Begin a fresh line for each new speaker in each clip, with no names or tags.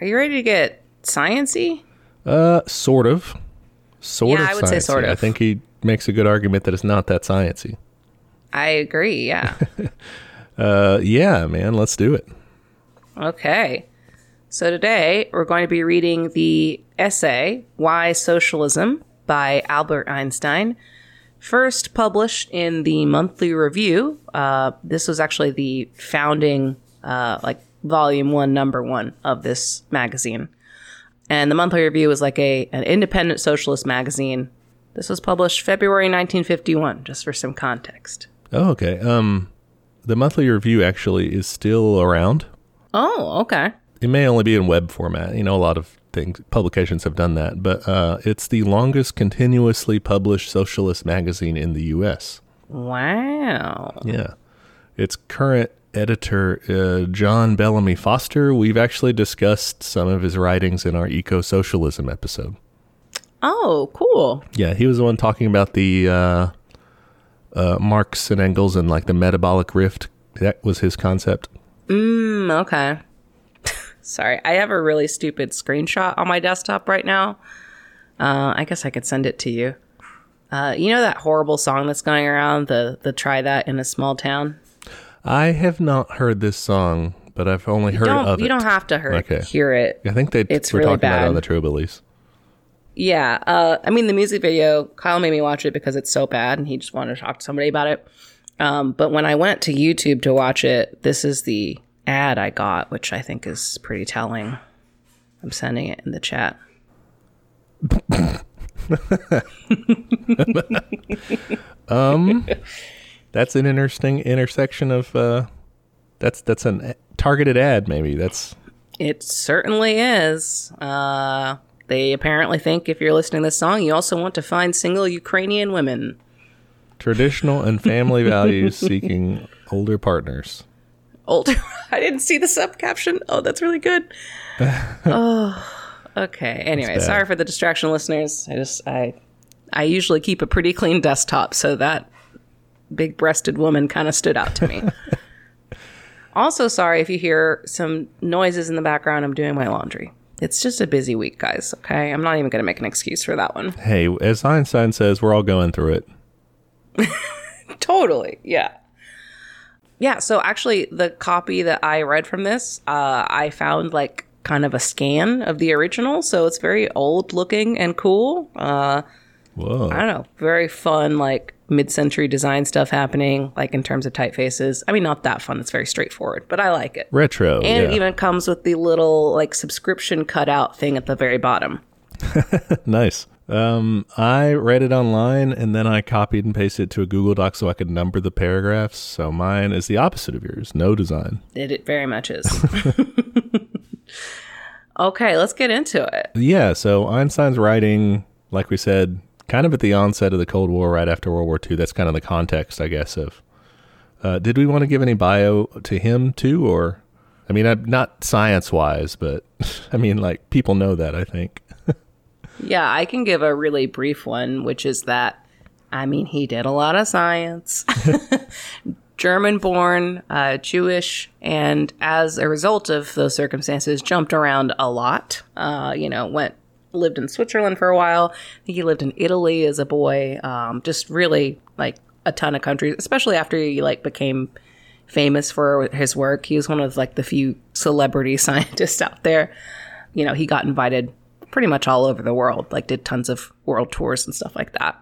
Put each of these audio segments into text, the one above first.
Are you ready to get sciency?
Uh, sort of. Sort
Yeah,
of.
I would say
sciencey.
sort
I think he makes a good argument that it's not that sciency.
I agree. Yeah.
Uh, yeah, man, let's do it.
okay. So today we're going to be reading the essay "Why Socialism" by Albert Einstein. First published in the Monthly Review. Uh, this was actually the founding, uh, like volume one, number one of this magazine. And the Monthly Review was like a an independent socialist magazine. This was published February 1951, just for some context.
Oh, okay. Um, the monthly review actually is still around.
Oh, okay.
It may only be in web format. You know, a lot of things publications have done that, but uh, it's the longest continuously published socialist magazine in the U.S.
Wow.
Yeah, its current editor, uh, John Bellamy Foster. We've actually discussed some of his writings in our eco-socialism episode.
Oh, cool.
Yeah, he was the one talking about the uh, uh, Marx and Engels and like the metabolic rift. That was his concept.
Mm, okay. Sorry, I have a really stupid screenshot on my desktop right now. Uh, I guess I could send it to you. Uh, you know that horrible song that's going around, the the try that in a small town.
I have not heard this song, but I've only heard
don't
of
you
it.
don't have to hear,
Okay.
hear it.
I think they
It's
were
really
talking about it on the True
Yeah, uh, I mean the music video. Kyle made me watch it because it's so bad, and he just wanted to talk to somebody about it. Um, but when I went to YouTube to watch it, this is the ad I got, which I think is pretty telling. I'm sending it in the chat.
That's an interesting intersection of. Uh, that's that's an targeted ad. Maybe that's
It certainly is. Uh, they apparently think if you're listening to this song, you also want to find single Ukrainian women.
traditional and family values seeking older partners.
Older. I didn't see the sub caption. Oh, that's really good. oh, okay. Anyway, sorry for the distraction, listeners. I just I I usually keep a pretty clean desktop, so that big-breasted woman kind of stood out to me. also, sorry if you hear some noises in the background. I'm doing my laundry. It's just a busy week, guys. Okay, I'm not even going to make an excuse for that one.
Hey, as Einstein says, we're all going through it.
Totally. Yeah. Yeah. So actually, the copy that I read from this, uh, I found like kind of a scan of the original. So it's very old looking and cool. Uh,
Whoa.
I don't know. Very fun, like mid century design stuff happening, like in terms of typefaces. I mean, not that fun. It's very straightforward, but I like it.
Retro.
And
yeah.
it even comes with the little like subscription cutout thing at the very bottom.
nice. Um, I read it online and then I copied and pasted it to a Google Doc so I could number the paragraphs. So mine is the opposite of yours. No design.
It, it very much is. okay, let's get into it.
Yeah. So Einstein's writing, like we said, kind of at the onset of the Cold War, right after World War II. That's kind of the context, I guess. Of uh, did we want to give any bio to him too, or I mean, I'm not science wise, but I mean, like people know that. I think.
Yeah, I can give a really brief one, which is that, I mean, he did a lot of science. German born, uh, Jewish, and as a result of those circumstances, jumped around a lot. Uh, you know, went, lived in Switzerland for a while. I think he lived in Italy as a boy. Um, just really like a ton of countries, especially after he like became famous for his work. He was one of like the few celebrity scientists out there. You know, he got invited pretty much all over the world, like did tons of world tours and stuff like that.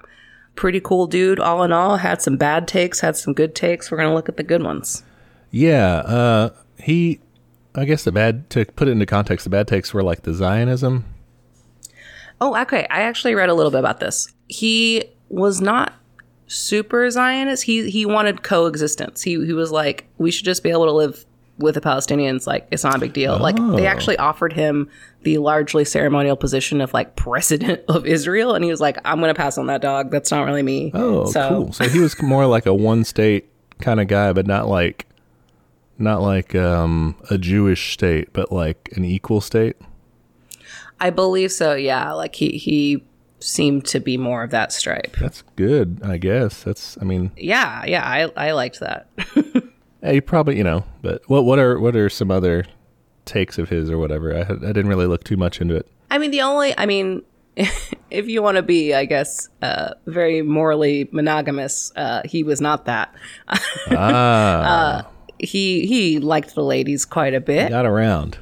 Pretty cool dude, all in all. Had some bad takes, had some good takes. We're gonna look at the good ones.
Yeah. Uh, he. I guess the bad to put it into context, the bad takes were like the Zionism.
Oh, okay. I actually read a little bit about this. He was not super Zionist. He he wanted coexistence. He he was like, we should just be able to live with the Palestinians. Like, it's not a big deal. Like, they
Oh.
actually offered him the largely ceremonial position of like president of Israel, and he was like, I'm gonna pass on that dog. That's not really me.
Oh,
so,
cool. So he was more like a one state kind of guy, but not like not like um, a Jewish state, but like an equal state.
I believe so. Yeah, like he he seemed to be more of that stripe.
That's good, I guess. That's I mean,
Yeah, yeah. I I liked that.
yeah, you probably you know, but what what are what are some other takes of his or whatever. I, I didn't really look too much into it.
I mean, the only, I mean, if you want to be, I guess, uh, very morally monogamous, uh, he was not that.
Ah,
He he liked the ladies quite a bit.
got around.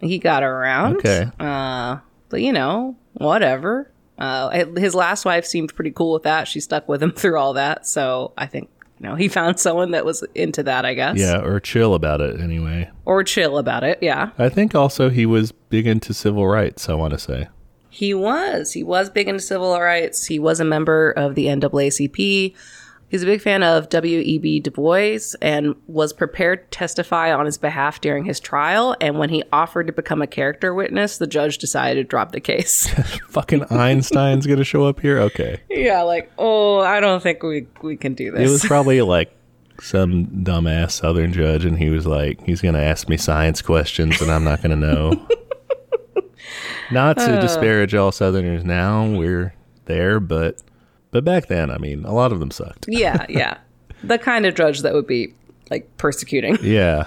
He got around.
Okay.
Uh, but you know, whatever. Uh, his last wife seemed pretty cool with that. She stuck with him through all that. So I think you know he found someone that was into that. I guess.
Yeah, or chill about it anyway.
Or chill about it. Yeah.
I think also he was big into civil rights, I want to say.
He was. He was big into civil rights. He was a member of the NAACP. He's a big fan of W.E.B. Du Bois and was prepared to testify on his behalf during his trial. And when he offered to become a character witness, the judge decided to drop the case.
Fucking Einstein's going to show up here? Okay.
yeah, like, oh, I don't think we we can do this.
It was probably like some dumbass southern judge, and he was like, he's going to ask me science questions, and I'm not going to know. not to uh. disparage all southerners now, we're there, but but back then, I mean, a lot of them sucked.
yeah, yeah. The kind of judge that would be like persecuting
Yeah.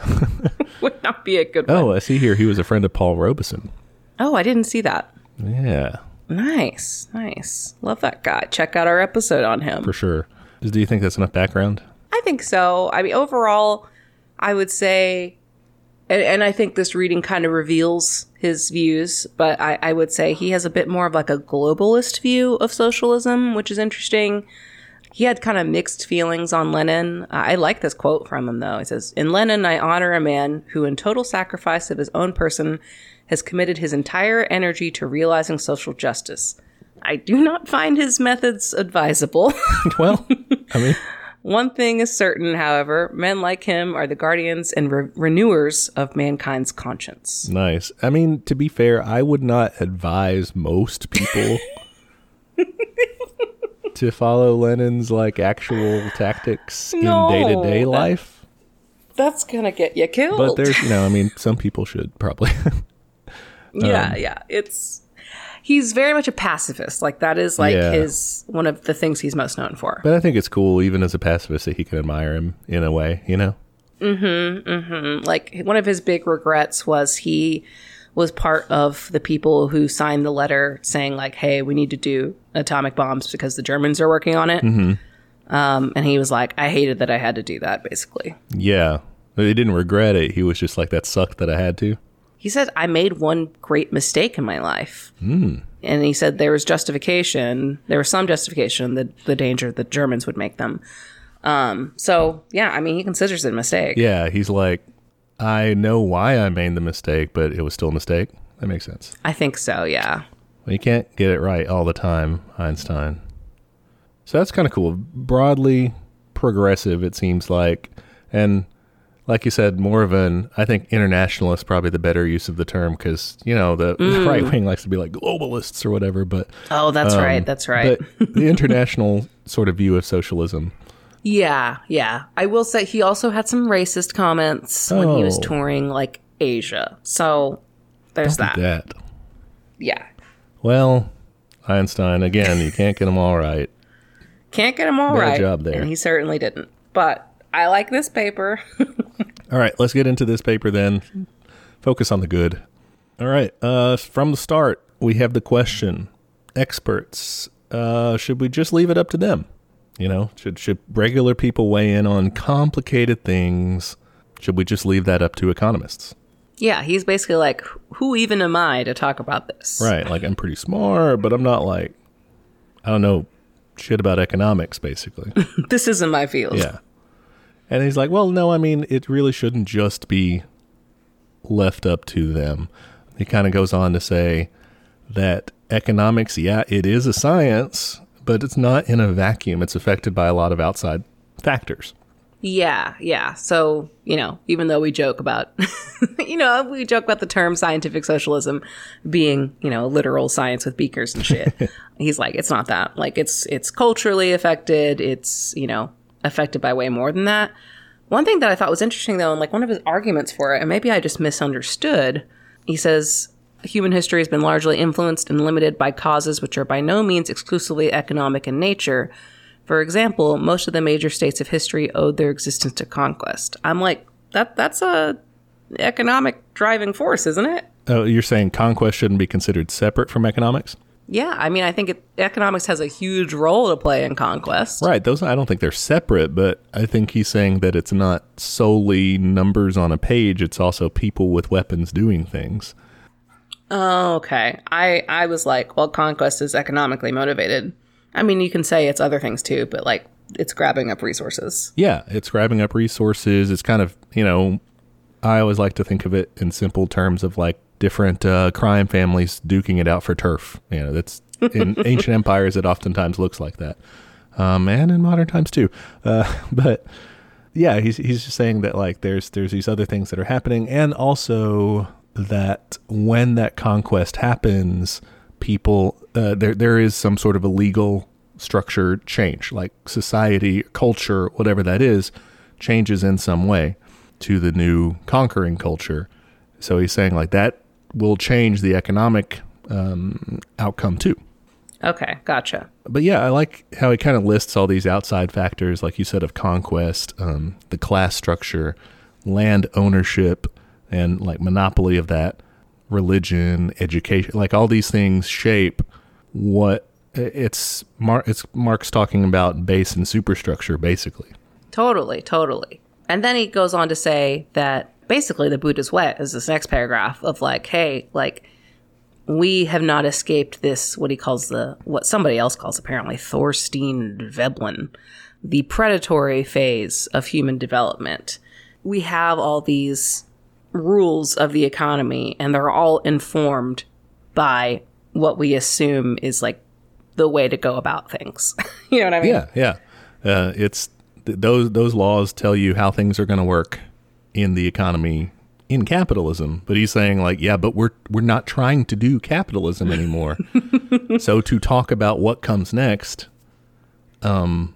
would not be a good oh, one.
oh, I see here he was a friend of Paul Robeson.
Oh, I didn't see that.
Yeah,
Nice, nice. Love that guy. Check out our episode on him.
for sure. Do you think that's enough background?
I think so. I mean, overall, I would say, and, and I think this reading kind of reveals his views, but I, I would say he has a bit more of like a globalist view of socialism, which is interesting. He had kind of mixed feelings on Lenin. I like this quote from him, though. He says, In Lenin, I honor a man who, in total sacrifice of his own person, has committed his entire energy to realizing social justice. I do not find his methods advisable.
well, I mean,
One thing is certain, however, men like him are the guardians and re- renewers of mankind's conscience.
Nice. I mean, to be fair, I would not advise most people to follow Lenin's like actual tactics
No,
in day to day life.
That's gonna get you killed.
But there's, you know, I mean, some people should probably.
yeah,
um,
yeah. It's he's very much a pacifist. Like that is like
Yeah.
his one of the things he's most known for.
but I think it's cool, even as a pacifist, that he can admire him in a way, you know? Mhm. Hmm.
Like one of his big regrets was he was part of the people who signed the letter saying like hey we need to do atomic bombs because the germans are working on it
Mm-hmm.
um, and he was like i hated that i had to do that basically
Yeah. He didn't regret it. He was just like, that sucked that I had to.
He said i made one great mistake in my life
Hmm.
and he said there was justification there was some justification the, the danger that germans would make them um, so yeah i mean he considers it a mistake
Yeah. He's like, I know why I made the mistake, but it was still a mistake. That makes sense.
i think so yeah
Well, you can't get it right all the time, Einstein. So that's kind of cool. Broadly progressive, it seems like. And like you said, more of an, I think, internationalist, probably the better use of the term because, you know, the right wing likes to be like globalists or whatever. But,
oh that's
um,
right that's right
But the international sort of view of socialism.
Yeah, yeah. I will say he also had some racist comments when he was
Oh.
touring like Asia. So there's that.
That.
Yeah.
Well, Einstein, again, you can't get them all right.
Can't get him all
Bad
right.
job there.
And he certainly didn't. But I like this paper.
All right, let's get into this paper then. Focus on the good. All right, uh, from the start, we have the question: experts. Uh, should we just leave it up to them? You know, should should regular people weigh in on complicated things? Should we just leave that up to economists?
yeah, he's basically like, who even am I to talk about this?
Right, like I'm pretty smart, but I'm not like I don't know shit about economics, basically.
This isn't my field.
Yeah. And he's like, well, no, I mean, it really shouldn't just be left up to them. He kind of goes on to say that economics, yeah, it is a science, but it's not in a vacuum. It's affected by a lot of outside factors.
Yeah, yeah. So, you know, even though we joke about, you know, we joke about the term scientific socialism being, you know, literal science with beakers and shit. he's like, it's not that. Like, it's it's culturally affected. It's you know affected by way more than that. One thing that I thought was interesting though, and like one of his arguments for it, and maybe I just misunderstood. He says human history has been largely influenced and limited by causes which are by no means exclusively economic in nature. For example, most of the major states of history owed their existence to conquest. I'm like, that that's a economic driving force, isn't it?
Oh, you're saying conquest shouldn't be considered separate from economics?
Yeah, I mean, I think it, economics has a huge role to play in conquest.
Right. Those I don't think they're separate, but I think he's saying that it's not solely numbers on a page, it's also people with weapons doing things.
Oh, okay. I I was like, well, conquest is economically motivated. I mean, you can say it's other things too, but like it's grabbing up resources.
Yeah, it's grabbing up resources. It's kind of, you know, I always like to think of it in simple terms of like different uh, crime families duking it out for turf. You know, that's in ancient empires. It oftentimes looks like that, um, and in modern times too. Uh, but yeah, he's he's just saying that like there's there's these other things that are happening, and also that when that conquest happens, people uh, there there is some sort of a legal structure change, like society, culture, whatever that is, changes in some way to the new conquering culture. So he's saying like that will change the economic um, outcome too.
Okay, gotcha.
But yeah, I like how he kind of lists all these outside factors, like you said, of conquest, um, the class structure, land ownership, and like monopoly of that, religion, education, like all these things shape what it's. Mar- it's Marx talking about base and superstructure, basically.
Totally, totally. And then he goes on to say that basically the boot is wet is this next paragraph of like, hey, like we have not escaped this what he calls the what somebody else calls apparently Thorstein Veblen, the predatory phase of human development. We have all these rules of the economy and they're all informed by what we assume is like the way to go about things. you know what I mean?
Yeah, yeah. Uh, it's th- those those laws tell you how things are going to work in the economy in capitalism. But he's saying like yeah but we're we're not trying to do capitalism anymore. So to talk about what comes next um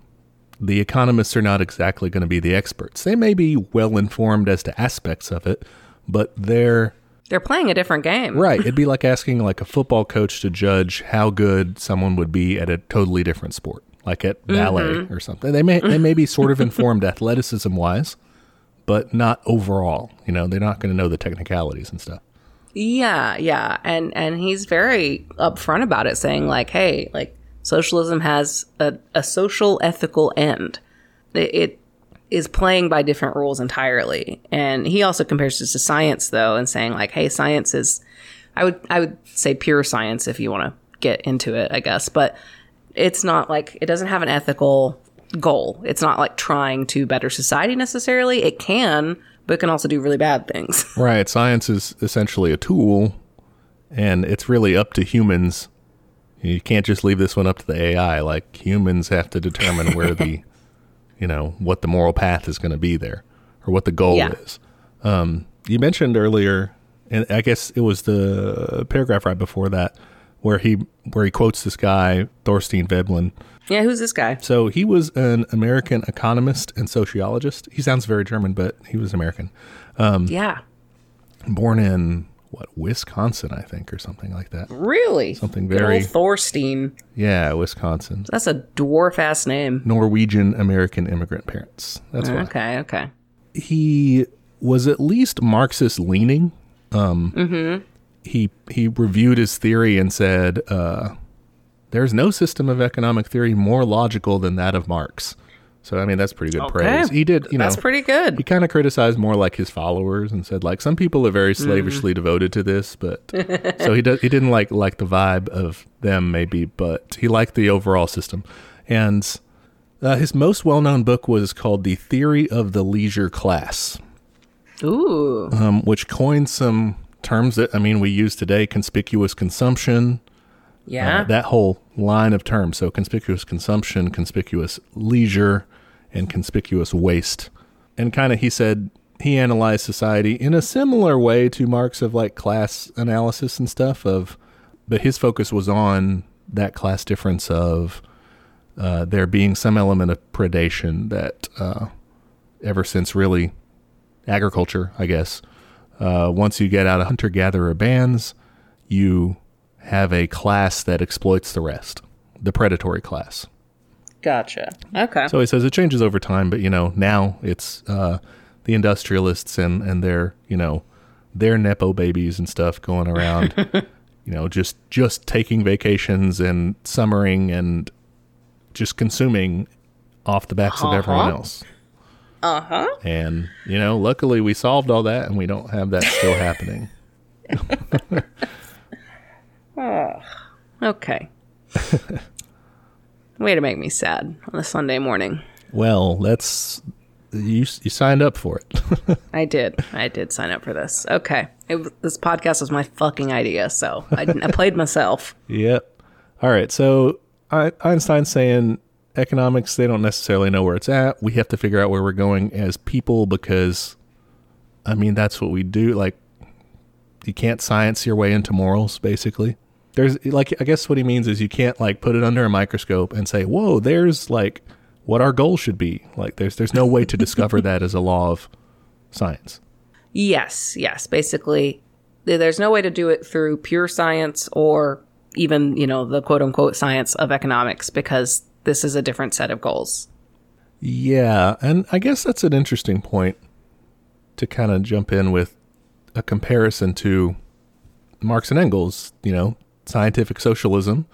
the economists are not exactly going to be the experts. They may be well informed as to aspects of it but they're
they're playing a different game.
Right. It'd be like asking like a football coach to judge how good someone would be at a totally different sport like at ballet mm-hmm. or something they may they may be sort of informed athleticism wise but not overall. You know, they're not going to know the technicalities and stuff.
Yeah, yeah, and and he's very upfront about it, saying like, "Hey, like socialism has a, a social ethical end. It, it is playing by different rules entirely." And he also compares this to science, though, and saying like, "Hey, science is, I would I would say pure science if you want to get into it, I guess, but." It's not like it doesn't have an ethical goal. It's not like trying to better society necessarily. It can, but it can also do really bad things.
Right. Science is essentially a tool, and it's really up to humans. You can't just leave this one up to the AI. Like humans have to determine where the, you know, what the moral path is going to be there, or what the goal yeah. is. Um, you mentioned earlier, and I guess it was the paragraph right before that, where he where he quotes this guy Thorstein Veblen
yeah, who's this guy?
So he was an American economist and sociologist. He sounds very German, but he was American.
Um, yeah.
Born in what Wisconsin, I think, or something like that.
Really?
Something very
Thorstein.
Yeah, Wisconsin.
That's a dwarf ass name.
Norwegian American immigrant parents. That's
why. Okay, okay.
He was at least Marxist leaning. Um, mm-hmm. He he reviewed his theory and said. Uh, there's no system of economic theory more logical than that of Marx. So I mean that's pretty good okay. praise. He did, you know,
that's pretty good.
He kind of criticized more like his followers and said like some people are very mm. slavishly mm. devoted to this, but so he does he didn't like like the vibe of them maybe, but he liked the overall system. And uh, his most well known book was called The Theory of the Leisure Class.
Ooh,
um, which coined some terms that I mean we use today: conspicuous consumption,
yeah. Uh,
that whole line of terms. So conspicuous consumption, conspicuous leisure, and conspicuous waste. And kind of, he said, he analyzed society in a similar way to Marx of like class analysis and stuff of, but his focus was on that class difference of uh, there being some element of predation that uh, ever since really agriculture, I guess, uh, once you get out of hunter gatherer bands, you have a class that exploits the rest, the predatory class.
Gotcha. Okay.
So he says it changes over time, but you know now it's uh, the industrialists and and their you know their nepo babies and stuff going around, you know, just just taking vacations and summering and just consuming off the backs of everyone
Uh-huh.
else.
Uh huh.
And you know, luckily we solved all that, and we don't have that still happening.
oh, Okay. Way to make me sad on a Sunday morning.
Well, that's you. You signed up for it.
I did. I did sign up for this. Okay. It, this podcast was my fucking idea, so I, I played myself.
Yep. All right. So I, Einstein's saying economics, they don't necessarily know where it's at. We have to figure out where we're going as people because, I mean, that's what we do. Like, you can't science your way into morals, basically. There's, like, I guess what he means is you can't, like, put it under a microscope and say, whoa, there's, like, what our goal should be. Like, there's, there's no way to discover that as a law of science.
Yes, yes. Basically, there's no way to do it through pure science or even, you know, the quote unquote science of economics because this is a different set of goals.
Yeah, and I guess that's an interesting point to kind of jump in with a comparison to Marx and Engels, you know, scientific socialism.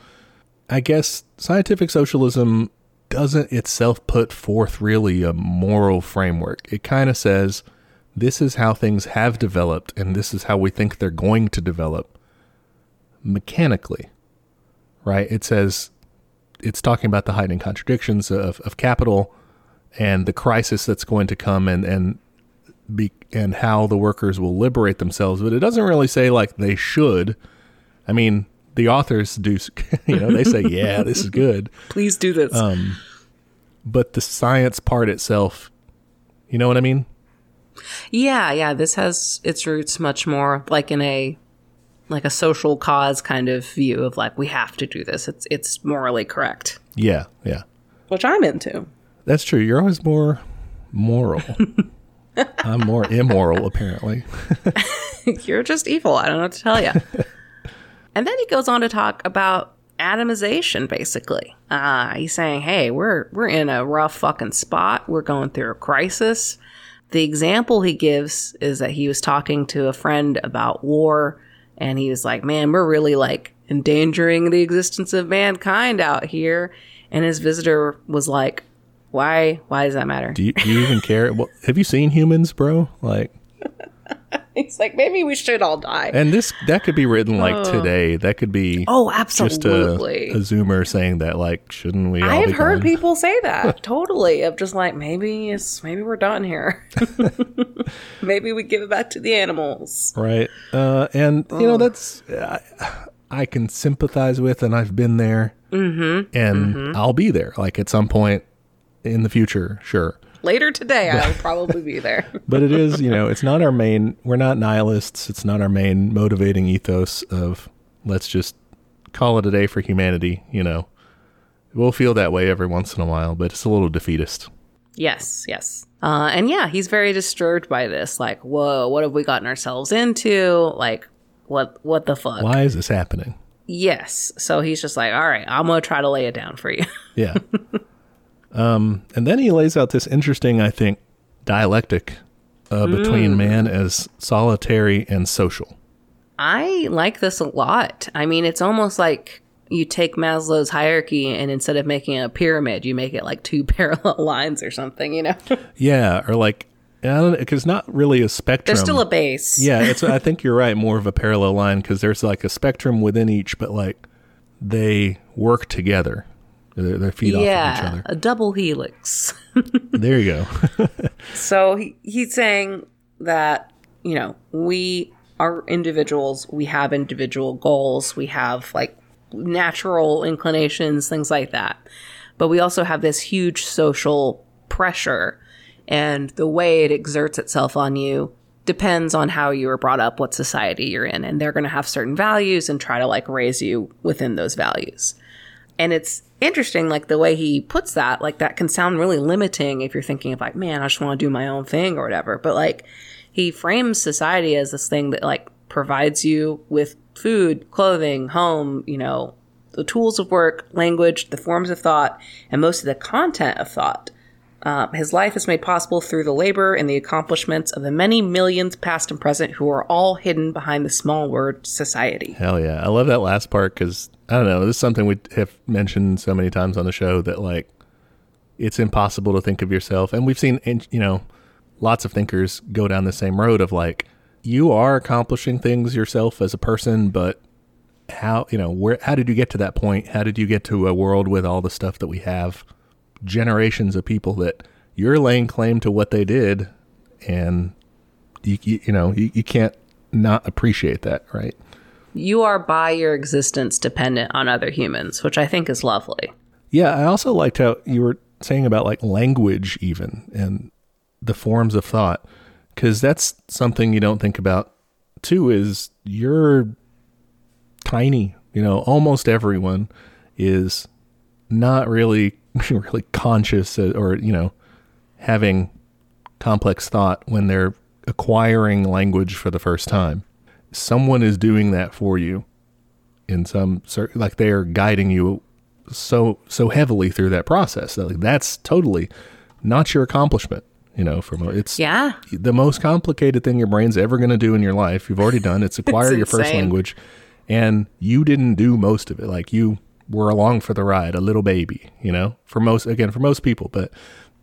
I guess scientific socialism doesn't itself put forth really a moral framework. It kind of says this is how things have developed and this is how we think they're going to develop mechanically. Right? It says it's talking about the hiding contradictions of, of capital and the crisis that's going to come and and be and how the workers will liberate themselves but it doesn't really say like they should i mean the authors do you know they say yeah this is good
Please do this.
Um, but the science part itself you know what i mean
yeah, yeah. This has its roots much more like in a like a social cause kind of view of like we have to do this. It's it's morally correct,
yeah yeah
which I'm into.
that's true you're always more moral i'm more immoral apparently
You're just evil. I don't know what to tell you. and then he goes on to talk about atomization, basically. Uh, he's saying, "Hey, we're we're in a rough fucking spot. We're going through a crisis." The example he gives is that he was talking to a friend about war, and he was like, "Man, we're really like endangering the existence of mankind out here." And his visitor was like, "Why? Why does that matter?"
do you, do you even care well, have you seen humans bro like
He's like, "Maybe we should all die."
And this that could be written like today. That could be
oh, absolutely.
just a, a zoomer saying that like shouldn't we
I've heard
gone?
people say that totally of just like maybe it's maybe we're done here. maybe we give it back to the animals.
right? Uh, and you know that's I, I can sympathize with, and I've been there, mm-hmm. and I'll be there like at some point in the future, sure.
Later today, I'll probably be there.
But it is, you know, it's not our main. We're not nihilists. It's not our main motivating ethos of let's just call it a day for humanity. You know, we'll feel that way every once in a while, but it's a little defeatist.
yes, yes. Uh, and yeah, he's very disturbed by this. Like, whoa, what have we gotten ourselves into? Like, what what the fuck?
Why is this happening?
Yes. So he's just like, all right, I'm gonna try to lay it down for you.
Yeah. um, and then he lays out this interesting, I think, dialectic uh, between man as solitary and social.
I like this a lot. I mean, it's almost like you take Maslow's hierarchy and instead of making a pyramid, you make it like two parallel lines or something, you know?
Yeah, or like, I don't know, because not really a spectrum.
There's still a base.
yeah, it's. I think you're right. More of a parallel line because there's like a spectrum within each, but like they work together. They they feed off of each
Yeah,
other.
a double helix.
There you go.
So he, he's saying that, you know, we are individuals, we have individual goals, we have like natural inclinations, things like that. But we also have this huge social pressure, and the way it exerts itself on you depends on how you were brought up, what society you're in, and they're going to have certain values and try to like raise you within those values. And it's interesting, like the way he puts that, like that can sound really limiting if you're thinking of like, man, I just want to do my own thing or whatever. But like he frames society as this thing that like provides you with food, clothing, home, you know, the tools of work, language, the forms of thought, and most of the content of thought Uh, his life is made possible through the labor and the accomplishments of the many millions past and present who are all hidden behind the small word society.
Hell yeah. I love that last part because, I don't know, this is something we have mentioned so many times on the show that, like, it's impossible to think of yourself. And we've seen, you know, lots of thinkers go down the same road of, like, you are accomplishing things yourself as a person, but how, you know, where, how did you get to that point? How did you get to a world with all the stuff that we have? generations of people that you're laying claim to what they did, and you you, you know you, you can't not appreciate that, right?
You are by your existence dependent on other humans, which I think is lovely.
Yeah, I also liked how you were saying about like language, even and the forms of thought, because that's something you don't think about too. Is you're tiny, you know, almost everyone is not really really conscious or you know having complex thought when they're acquiring language for the first time. Someone is doing that for you in some like they are guiding you so so heavily through that process. Like that's totally not your accomplishment. You know, from it's
yeah
the most complicated thing your brain's ever going to do in your life. You've already done it's acquire it's your first language, and you didn't do most of it. Like you were along for the ride, a little baby, you know, for most, again, for most people, but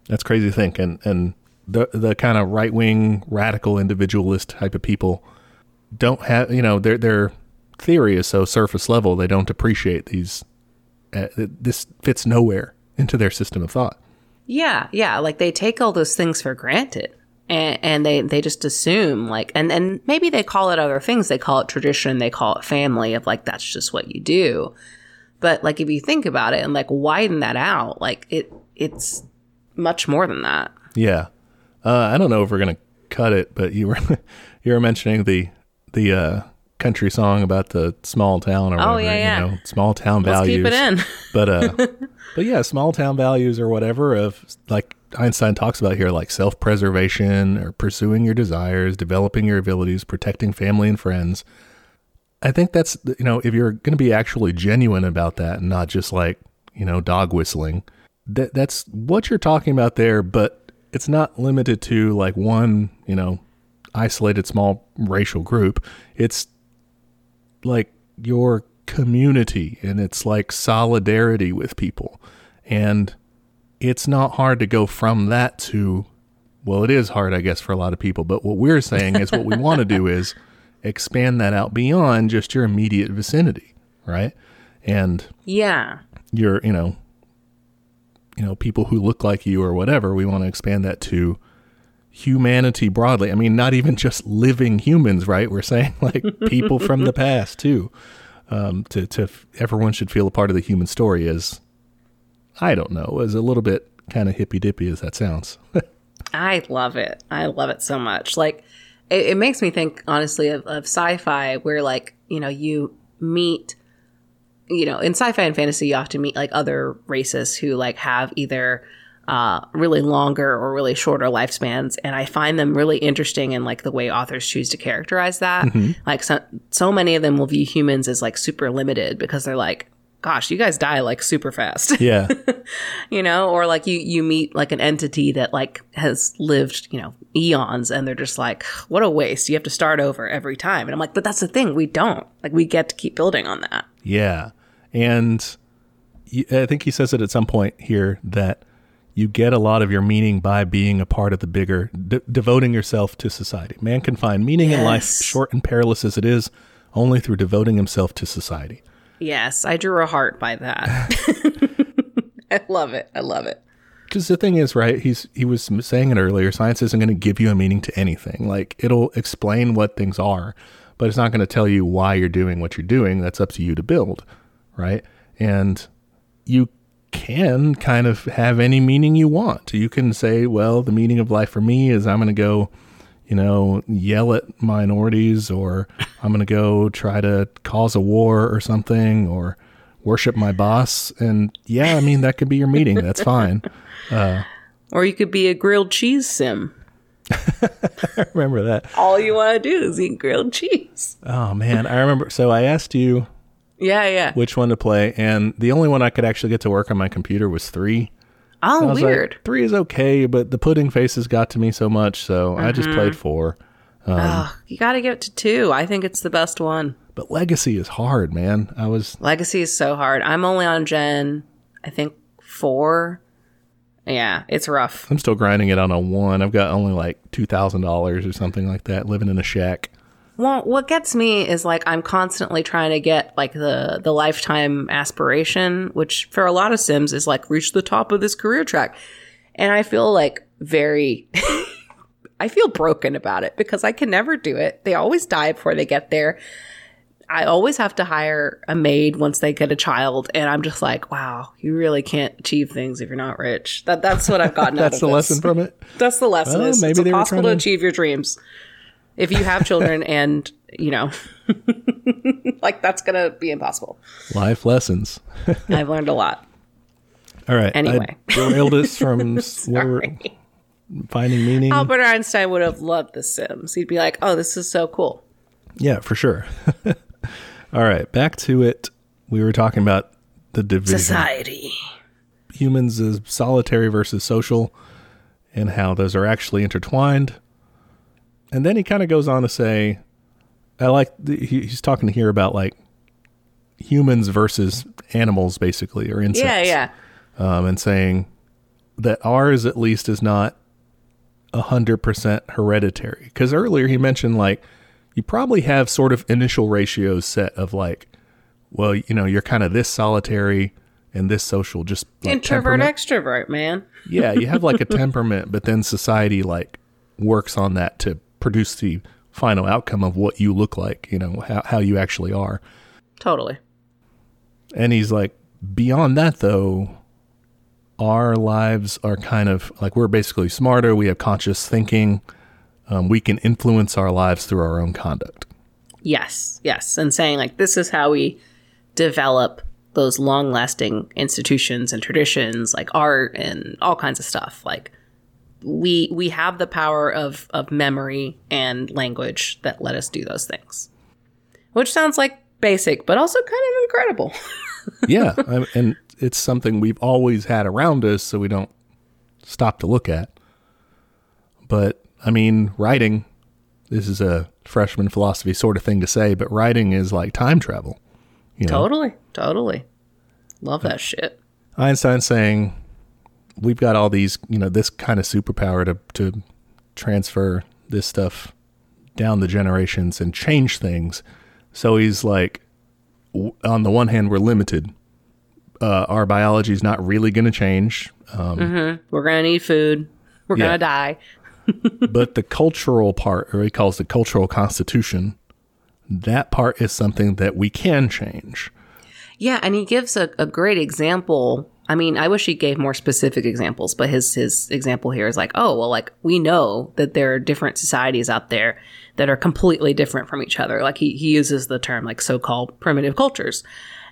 that's crazy to think. And, and the, the kind of right wing, radical individualist type of people don't have, you know, their, their theory is so surface level, they don't appreciate these, uh, this fits nowhere into their system of thought.
Yeah. Yeah. Like they take all those things for granted. And, and they, they just assume like and, and maybe they call it other things they call it tradition they call it family of like that's just what you do but like if you think about it and like widen that out, like it it's much more than that.
Yeah. Uh, I don't know if we're gonna cut it, but you were you were mentioning the the uh, country song about the small town or whatever. Oh yeah, yeah. You know, small town Let's values.
Keep it in.
but uh, but yeah, small town values or whatever of like Einstein talks about here, like self preservation or pursuing your desires, developing your abilities, protecting family and friends. I think that's you know if you're going to be actually genuine about that and not just like you know dog whistling, that that's what you're talking about there. But it's not limited to like one you know isolated small racial group. It's like your community and it's like solidarity with people, and it's not hard to go from that to well, it is hard, I guess, for a lot of people. But what we're saying is what we want to do is expand that out beyond just your immediate vicinity, right? And
yeah,
your you know, you know, people who look like you or whatever. We want to expand that to humanity broadly. I mean, not even just living humans, right? We're saying like people from the past too. Um, to to everyone should feel a part of the human story is, I don't know, is a little bit kind of hippy dippy as that sounds.
I love it. I love it so much. Like it, it makes me think honestly of, of sci-fi where like you know you meet you know in sci-fi and fantasy you often meet like other races who like have either uh, really longer or really shorter lifespans and i find them really interesting in like the way authors choose to characterize that mm-hmm. like so, so many of them will view humans as like super limited because they're like gosh, you guys die like super fast.
Yeah.
you know, or like you you meet like an entity that like has lived, you know, eons and they're just like, what a waste. You have to start over every time. And I'm like, but that's the thing, we don't. Like we get to keep building on that.
Yeah. And I think he says it at some point here that you get a lot of your meaning by being a part of the bigger, de- devoting yourself to society. Man can find meaning yes. in life, short and perilous as it is, only through devoting himself to society.
Yes, I drew a heart by that. I love it. I love it.
Because the thing is, right? He's he was saying it earlier. Science isn't going to give you a meaning to anything. Like it'll explain what things are, but it's not going to tell you why you're doing what you're doing. That's up to you to build, right? And you can kind of have any meaning you want. You can say, well, the meaning of life for me is I'm going to go you know, yell at minorities or I'm going to go try to cause a war or something or worship my boss. And yeah, I mean, that could be your meeting. That's fine. Uh,
or you could be a grilled cheese sim.
I remember that.
All you want to do is eat grilled cheese.
Oh, man. I remember. So I asked you.
Yeah, yeah.
Which one to play. And the only one I could actually get to work on my computer was three.
Oh, weird.
Like, three is okay, but the pudding faces got to me so much, so I just mm-hmm. played four.
Um, Ugh, you got to give it to two. I think it's the best one.
But Legacy is hard, man. I was
Legacy is so hard. I'm only on Gen, I think four. Yeah, it's rough.
I'm still grinding it on a one. I've got only like two thousand dollars or something like that, living in a shack.
Well, what gets me is like I'm constantly trying to get like the the lifetime aspiration, which for a lot of Sims is like reach the top of this career track. And I feel like very I feel broken about it because I can never do it. They always die before they get there. I always have to hire a maid once they get a child, and I'm just like, wow, you really can't achieve things if you're not rich. That that's what I've gotten. out
That's the
this.
lesson from it.
That's the lesson.
Well, maybe
it's impossible to
to-
achieve your dreams if you have children, and you know, like that's gonna be impossible.
Life lessons.
I've learned a lot.
All right.
Anyway.
I derailed us from s- where we're
Sorry.
finding meaning.
Albert Einstein would have loved The Sims. He'd be like, "Oh, this is so cool."
Yeah, for sure. All right, back to it. We were talking about the division.
Society.
Humans is solitary versus social and how those are actually intertwined. And then he kind of goes on to say, I like, the, he, he's talking here about like humans versus animals, basically, or insects.
Yeah, yeah.
um, and saying that ours at least is not a hundred percent hereditary. Because earlier he mentioned like you probably have sort of initial ratios set of like, well, you know, you're kind of this solitary and this social, just like
Introvert, extrovert, man.
yeah, you have like a temperament, but then society like works on that to produce the final outcome of what you look like. You know how how you actually are.
Totally.
And he's like, beyond that, though, our lives are kind of like we're basically smarter. We have conscious thinking. Um, we can influence our lives through our own conduct.
Yes, yes. And saying, like, this is how we develop those long lasting institutions and traditions, like art and all kinds of stuff. Like, we we have the power of of memory and language that let us do those things which sounds like basic but also kind of incredible
yeah. I- and it's something we've always had around us, so we don't stop to look at. But I mean, writing, this is a freshman philosophy sort of thing to say, but writing is like time travel. You know?
totally totally love that shit
Einstein saying we've got all these, you know, this kind of superpower to to transfer this stuff down the generations and change things. So he's like, on the one hand, we're limited. Uh, our biology is not really going to change, um,
we're gonna need food we're
Yeah.
gonna die
but the cultural part, or he calls the cultural constitution, that part is something that we can change.
Yeah, and he gives a, a great example. I mean, I wish he gave more specific examples, but his his example here is like, oh, well, like we know that there are different societies out there that are completely different from each other. Like he he uses the term like so-called primitive cultures.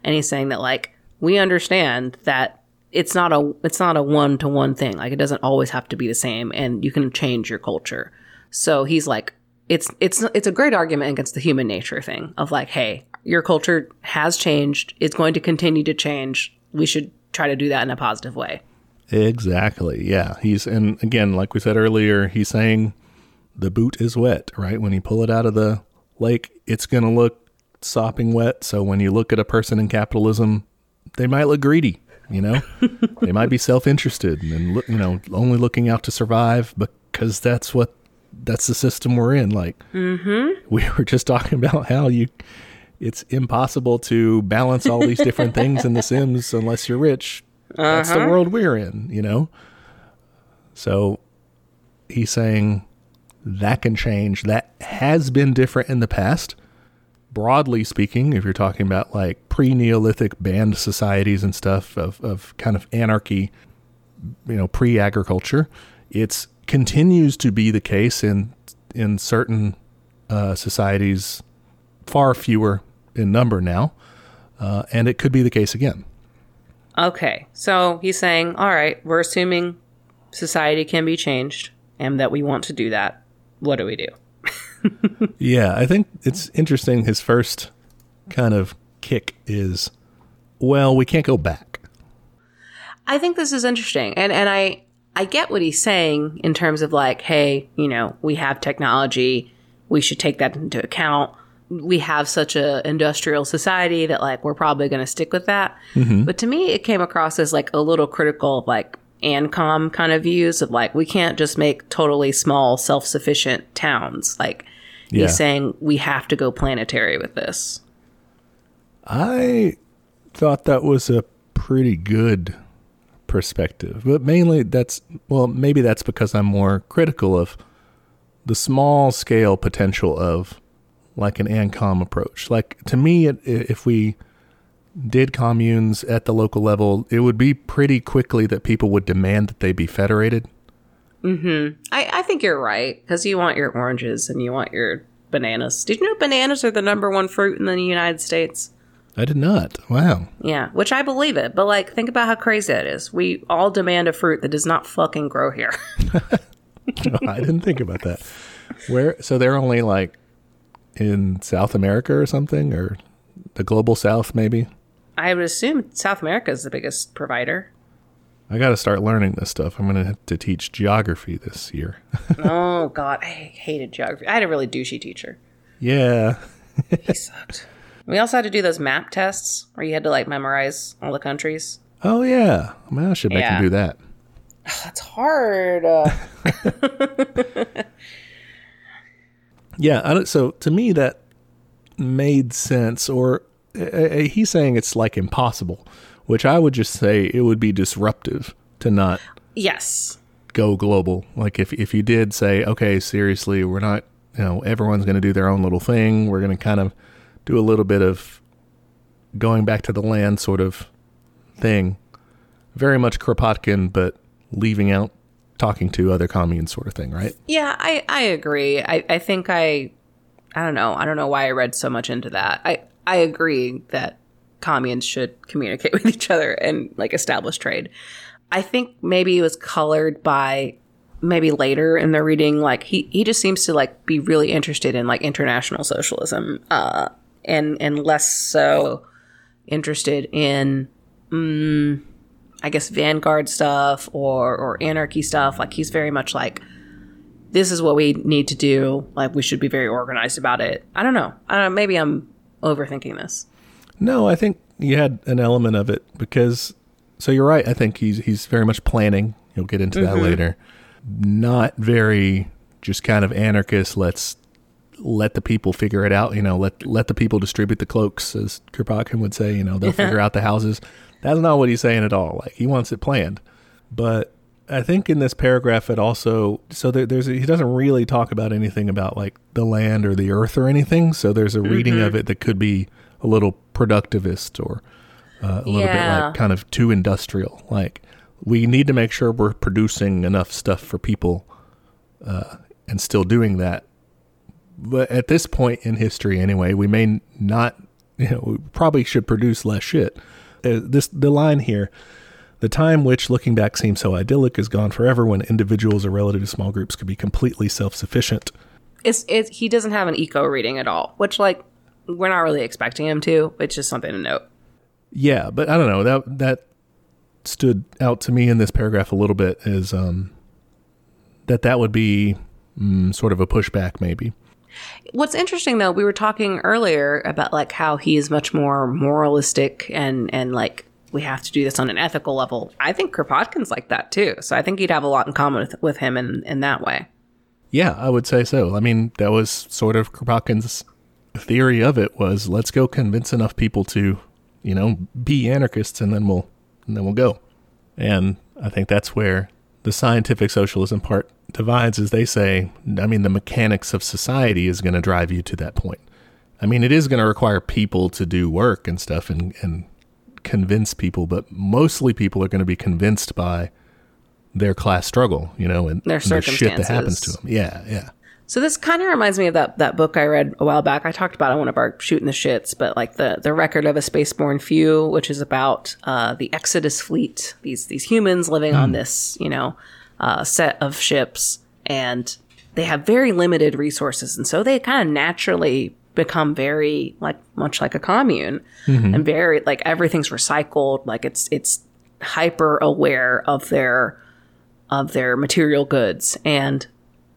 And he's saying that like we understand that it's not a it's not a one to one thing. Like it doesn't always have to be the same and you can change your culture. So he's like it's it's it's a great argument against the human nature thing of like, hey, your culture has changed. It's going to continue to change. We should try to do that in a positive way.
Exactly. Yeah. He's, and again, like we said earlier, he's saying the boot is wet, right? When you pull it out of the lake, it's going to look sopping wet. So when you look at a person in capitalism, they might look greedy, you know? they might be self interested and, look, you know, only looking out to survive because that's what, that's the system we're in. Like, mm-hmm. we were just talking about how you, it's impossible to balance all these different things in The Sims unless you're rich. That's the world we're in, you know? So he's saying that can change. That has been different in the past. Broadly speaking, if you're talking about like pre Neolithic band societies and stuff of, of kind of anarchy, you know, pre agriculture, it's continues to be the case in in certain uh, societies, far fewer in number now, uh, and it could be the case again.
Okay. So he's saying, all right, we're assuming society can be changed and that we want to do that. What do we do?
Yeah, I think it's interesting. His first kind of kick is, well, we can't go back.
I think this is interesting. And and I I get what he's saying in terms of like, hey, you know, we have technology, we should take that into account. We have such a industrial society that like we're probably going to stick with that. Mm-hmm. But to me, it came across as like a little critical of like ANCOM kind of views of like we can't just make totally small, self sufficient towns. Like
Yeah.
he's saying we have to go planetary with this.
I thought that was a pretty good perspective, but mainly that's well, maybe that's because I'm more critical of the small scale potential of like an ANCOM approach. Like to me, it, if we did communes at the local level, it would be pretty quickly that people would demand that they be federated. Hmm.
I, I think you're right because you want your oranges and you want your bananas. Did you know bananas are the number one fruit in the United States?
I did not. Wow.
Yeah, which I believe it, but like, think about how crazy that is. We all demand a fruit that does not fucking grow here.
I didn't think about that. Where so they're only like in South America or something or the global south maybe?
I would assume South America is the biggest provider.
I got to start learning this stuff. I'm going to have to teach geography this year.
oh God, I hated geography. I had a really douchey teacher.
yeah.
He sucked. We also had to do those map tests where you had to like memorize all the countries.
Oh yeah. Man, I should make
Yeah.
him do that.
That's hard.
Yeah, I don't, so to me that made sense or uh, uh, he's saying it's like impossible, which I would just say it would be disruptive to not
yes.
go global. Like if if you did say, okay, seriously, we're not, you know, everyone's going to do their own little thing. We're going to kind of do a little bit of going back to the land sort of thing. Very much Kropotkin, but leaving out talking to other communes sort of thing, right?
Yeah, I, I agree. I, I think I I don't know. I don't know why I read so much into that. I, I agree that communes should communicate with each other and like establish trade. I think maybe it was colored by maybe later in the reading, like he, he just seems to like be really interested in like international socialism, uh, and and less so interested in mm, I guess vanguard stuff or or anarchy stuff. Like he's very much like this is what we need to do. Like we should be very organized about it. I don't know. I don't know. Maybe I'm overthinking this.
No, I think you had an element of it because so you're right. I think he's he's very much planning. You'll get into that mm-hmm. later. Not very just kind of anarchist. Let's let the people figure it out. You know, let let the people distribute the cloaks, as Kropotkin would say. You know, they'll figure out the houses. That's not what he's saying at all. Like he wants it planned. But I think in this paragraph, it also so there, there's a, he doesn't really talk about anything about like the land or the earth or anything. So there's a reading of it that could be a little productivist or uh, a little bit like kind of too industrial. Like we need to make sure we're producing enough stuff for people uh, and still doing that. But at this point in history, anyway, we may not. You know, we probably should produce less shit. Uh, this the line here. The time which, looking back, seems so idyllic is gone forever when individuals or relative small groups could be completely self sufficient.
It's it's he doesn't have an eco reading at all, which like we're not really expecting him to. It's just something to note.
Yeah, but I don't know that that stood out to me in this paragraph a little bit is um, that that would be mm, sort of a pushback, maybe.
What's interesting though, we were talking earlier about like how he is much more moralistic and and like we have to do this on an ethical level. I think Kropotkin's like that too. So I think you'd have a lot in common with, with him in in that way.
Yeah, I would say so. I mean, that was sort of Kropotkin's theory of it was let's go convince enough people to, you know, be anarchists and then we'll and then we'll go. And I think that's where the scientific socialism part divides is they say, I mean, the mechanics of society is going to drive you to that point. I mean, it is going to require people to do work and stuff and, and convince people, but mostly people are going to be convinced by their class struggle, you know, and
Their
and shit that happens to them. Yeah, yeah.
So this kind of reminds me of that that book I read a while back. I talked about it on one of our shooting the shits, but like the the record of a spaceborn few, which is about uh, the Exodus fleet. These these humans living on this you know uh, set of ships, and they have very limited resources, and so they kind of naturally become very like much like a commune, and very like everything's recycled. Like it's it's hyper aware of their of their material goods and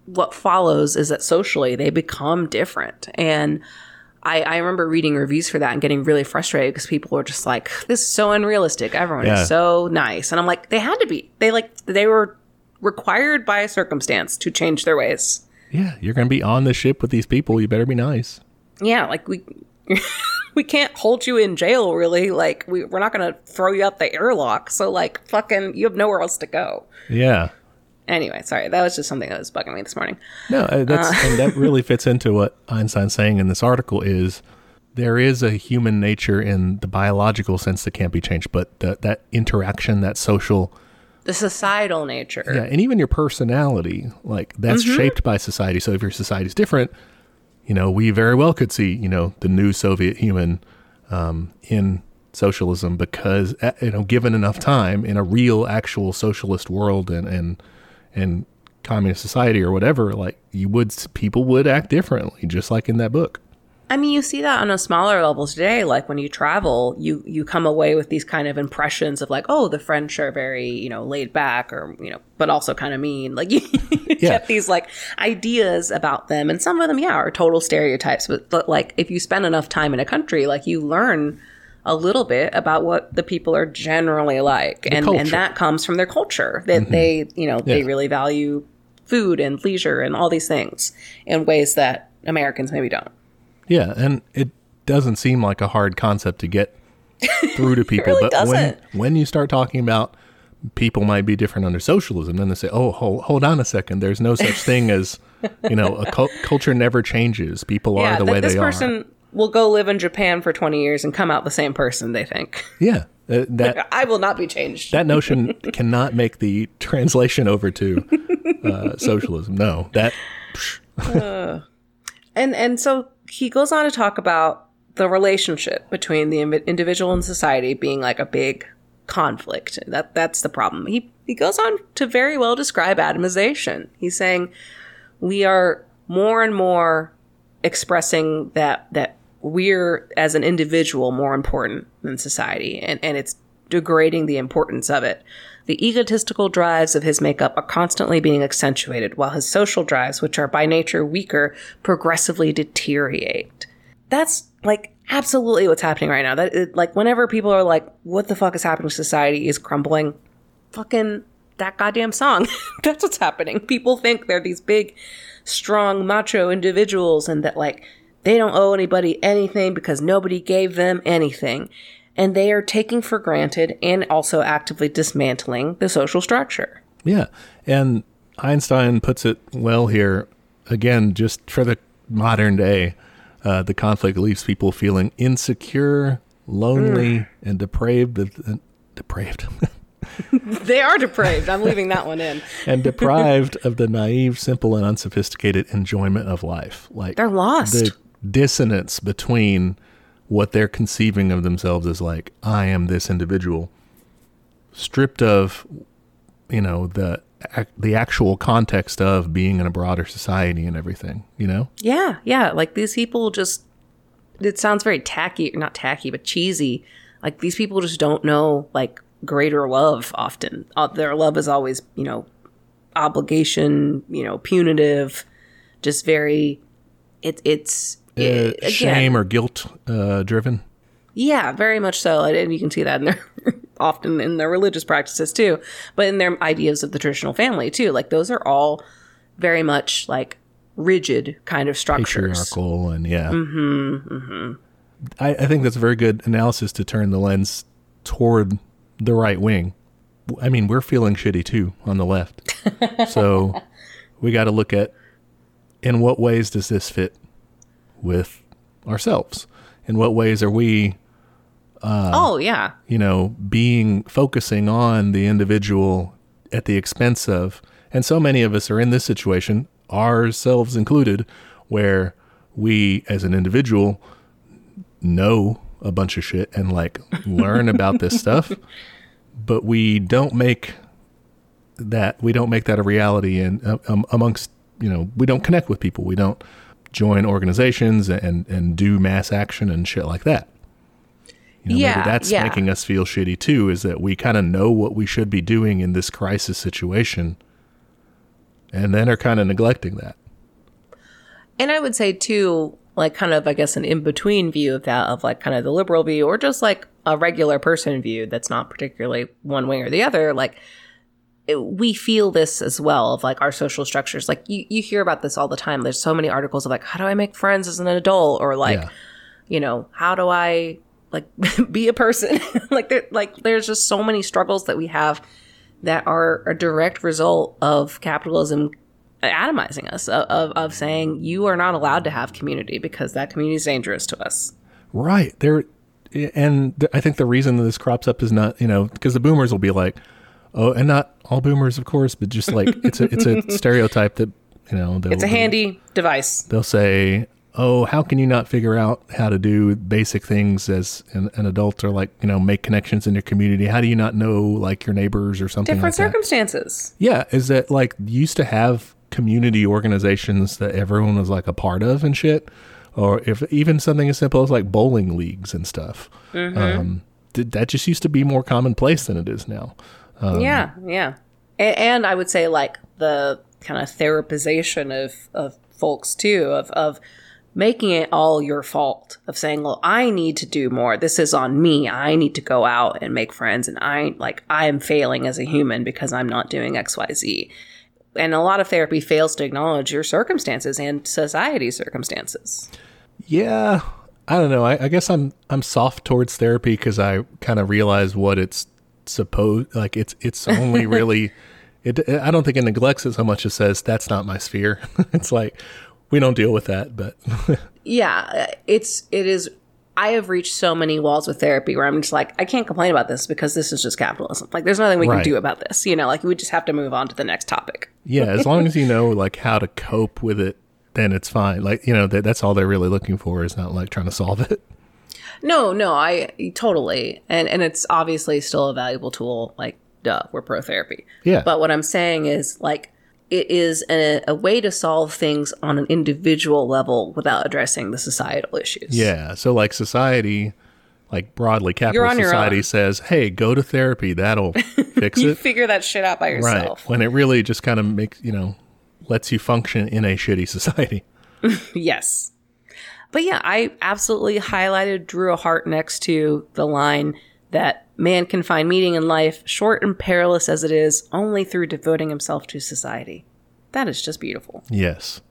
what follows is that socially they become different and I, I remember reading reviews for that and getting really frustrated because people were just like, "This is so unrealistic. Everyone
Yeah.
is so nice," and I'm like, "They had to be. They like they were required by circumstance to change their ways."
Yeah, you're going to be on the ship with these people. You better be nice.
Yeah, like we we can't hold you in jail. Really, like we we're not gonna throw you out the airlock. So like, fucking, you have nowhere else to go.
Yeah.
Anyway, sorry, that was just something that was bugging me this morning.
No, uh, that's and that really fits into what Einstein's saying in this article is there is a human nature in the biological sense that can't be changed, but the, that interaction, that social,
The societal nature.
yeah, and even your personality, like that's shaped by society. So if your society's different, you know, we very well could see, you know, the new Soviet human um, in socialism because, you know, given enough time in a real, actual socialist world and and and communist society or whatever, like you would, people would act differently, just like in that book.
I mean, you see that on a smaller level today. Like when you travel, you you come away with these kind of impressions of like, oh, the French are very you know laid back, or you know, but also kind of mean. Like you, you
Yeah.
get these like ideas about them, and some of them, yeah, are total stereotypes. But, but like if you spend enough time in a country, like you learn a little bit about what the people are generally like, and and
culture. Mm-hmm.
that comes from their culture. That they you know they really value food and leisure and all these things in ways that Americans maybe don't.
Yeah, and it doesn't seem like a hard concept to get through to people.
really
but when
doesn't.
when you start talking about people might be different under socialism, then they say, "Oh, hold, hold on a second. There's no such thing as you know a cul- culture never changes. People are the
th-
way they are."
this person will go live in Japan for 20 years and come out the same person, they think.
Yeah, uh, that
I will not be changed.
that notion cannot make the translation over to uh, socialism. No, that
and and so he goes on to talk about the relationship between the individual and society being like a big conflict. That that's the problem. He he goes on to very well describe atomization. He's saying we are more and more expressing that that we're as an individual more important than society and and it's degrading the importance of it the egotistical drives of his makeup are constantly being accentuated while his social drives which are by nature weaker progressively deteriorate that's like absolutely what's happening right now that it, like whenever people are like what the fuck is happening society is crumbling fucking that goddamn song. That's what's happening. People think they're these big, strong, macho individuals and that, like, they don't owe anybody anything because nobody gave them anything. And they are taking for granted and also actively dismantling the social structure.
Yeah. And Einstein puts it well here. Again, just for the modern day, uh, the conflict leaves people feeling insecure, lonely, and depraved. Uh, depraved.
They are depraved. I'm leaving that one in.
and deprived of the naive, simple, and unsophisticated enjoyment of life. Like
They're lost.
the dissonance between what they're conceiving of themselves as like, I am this individual, stripped of, you know, the the actual context of being in a broader society and everything. You know,
Yeah, yeah. Like these people just, it sounds very tacky, not tacky, but cheesy. Like these people just don't know like greater love often. Uh, their love is always, you know, obligation, you know, punitive, just very, it, it's,
uh,
again,
shame or guilt uh, driven.
yeah, very much so. And- you can see that in their often in their religious practices too, but in their ideas of the traditional family too. Like those are all very much like rigid kind of structures.
patriarchal and yeah. I, I think that's a very good analysis to turn the lens toward the right wing. I mean, we're feeling shitty too on the left. so we got to look at in what ways does this fit with ourselves? In what ways are we,
oh yeah,
you know, being focusing on the individual at the expense of, and so many of us are in this situation, ourselves included, where we as an individual know a bunch of shit and like learn about this stuff, but we don't make that we don't make that a reality and uh, um, amongst you know we don't connect with people we don't join organizations and and do mass action and shit like that You know,
Yeah,
maybe that's
yeah.
making us feel shitty too. Is that we kind of know what we should be doing in this crisis situation, and then are kind of neglecting that.
And I would say too, like kind of I guess an in between view of that of like kind of the liberal view or just like a regular person view that's not particularly one way or the other. Like it, we feel this as well of like our social structures. Like you, you hear about this all the time. There's so many articles of like how do I make friends as an adult or like
Yeah.
you know how do I like be a person like there like there's just so many struggles that we have that are a direct result of capitalism atomizing us of, of, of saying you are not allowed to have community because that community is dangerous to us
Right. There and th- I think the reason that this crops up is not, you know, because the boomers will be like, "Oh, and not all boomers, of course, but just like it's a it's a stereotype that, you know,
it's a handy device
they'll say, "Oh, how can you not figure out how to do basic things as an, an adult or like, you know, make connections in your community? How do you not know like your neighbors or something
different
like that?"
circumstances
Yeah, is that like used to have community organizations that everyone was like a part of and shit, or if even something as simple as like bowling leagues and stuff. Um, th- that just used to be more commonplace than it is now.
Um, yeah yeah. And, and i would say like the kind of therapization of of folks too of of making it all your fault of saying well i need to do more. This is on me. I need to go out and make friends and i like i am failing as a human because i'm not doing xyz and a lot of therapy fails to acknowledge your circumstances and society's circumstances.
Yeah, I don't know. I, I guess I'm I'm soft towards therapy because I kind of realize what it's supposed like. It's it's only really. It, I don't think it neglects it so much as says that's not my sphere. it's like we don't deal with that, but
yeah it's it is i have reached so many walls with therapy where i'm just like i can't complain about this because this is just capitalism like there's nothing we
Right.
can do about this you know like we just have to move on to the next topic
yeah, as long as you know like how to cope with it, then it's fine. Like you know that that's all they're really looking for is not like trying to solve it.
No no i totally and and it's obviously still a valuable tool like duh we're pro therapy
Yeah.
but what i'm saying is like it is a, a way to solve things on an individual level without addressing the societal issues
Yeah. So like society, like broadly capitalist society says, hey, go to therapy. That'll fix
you
it.
figure that shit out by yourself
Right. When it really just kind of makes, you know, lets you function in a shitty society.
Yes. But yeah, I absolutely highlighted, drew a heart next to the line that man can find meaning in life, short and perilous as it is, only through devoting himself to society. That is just beautiful.
Yes.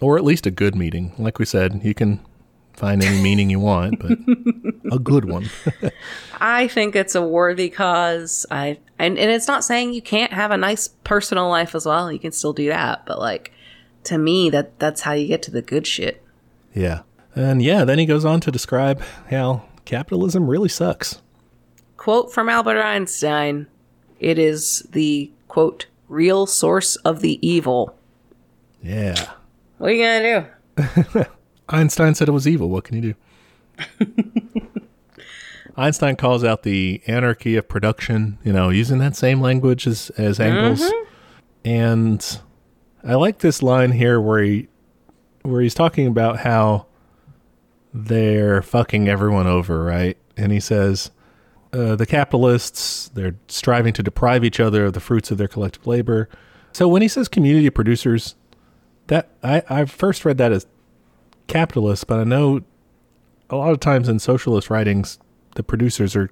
Or at least a good meeting. Like we said, you can find any meaning you want, but a good one.
I think it's a worthy cause. I and, and it's not saying you can't have a nice personal life as well. You can still do that, but like to me that that's how you get to the good shit.
yeah. And yeah, then he goes on to describe how capitalism really sucks.
Quote from Albert Einstein It is the, quote, real source of the evil.
Yeah.
What are you going to do?
Einstein said it was evil. What can you do? Einstein calls out the anarchy of production, you know, using that same language as, as Engels. Mm-hmm. And I like this line here where he where he's talking about how they're fucking everyone over, right? And he says uh, the capitalists they're striving to deprive each other of the fruits of their collective labor. So when he says community producers, that I I first read that as capitalists, but I know a lot of times in socialist writings, the producers are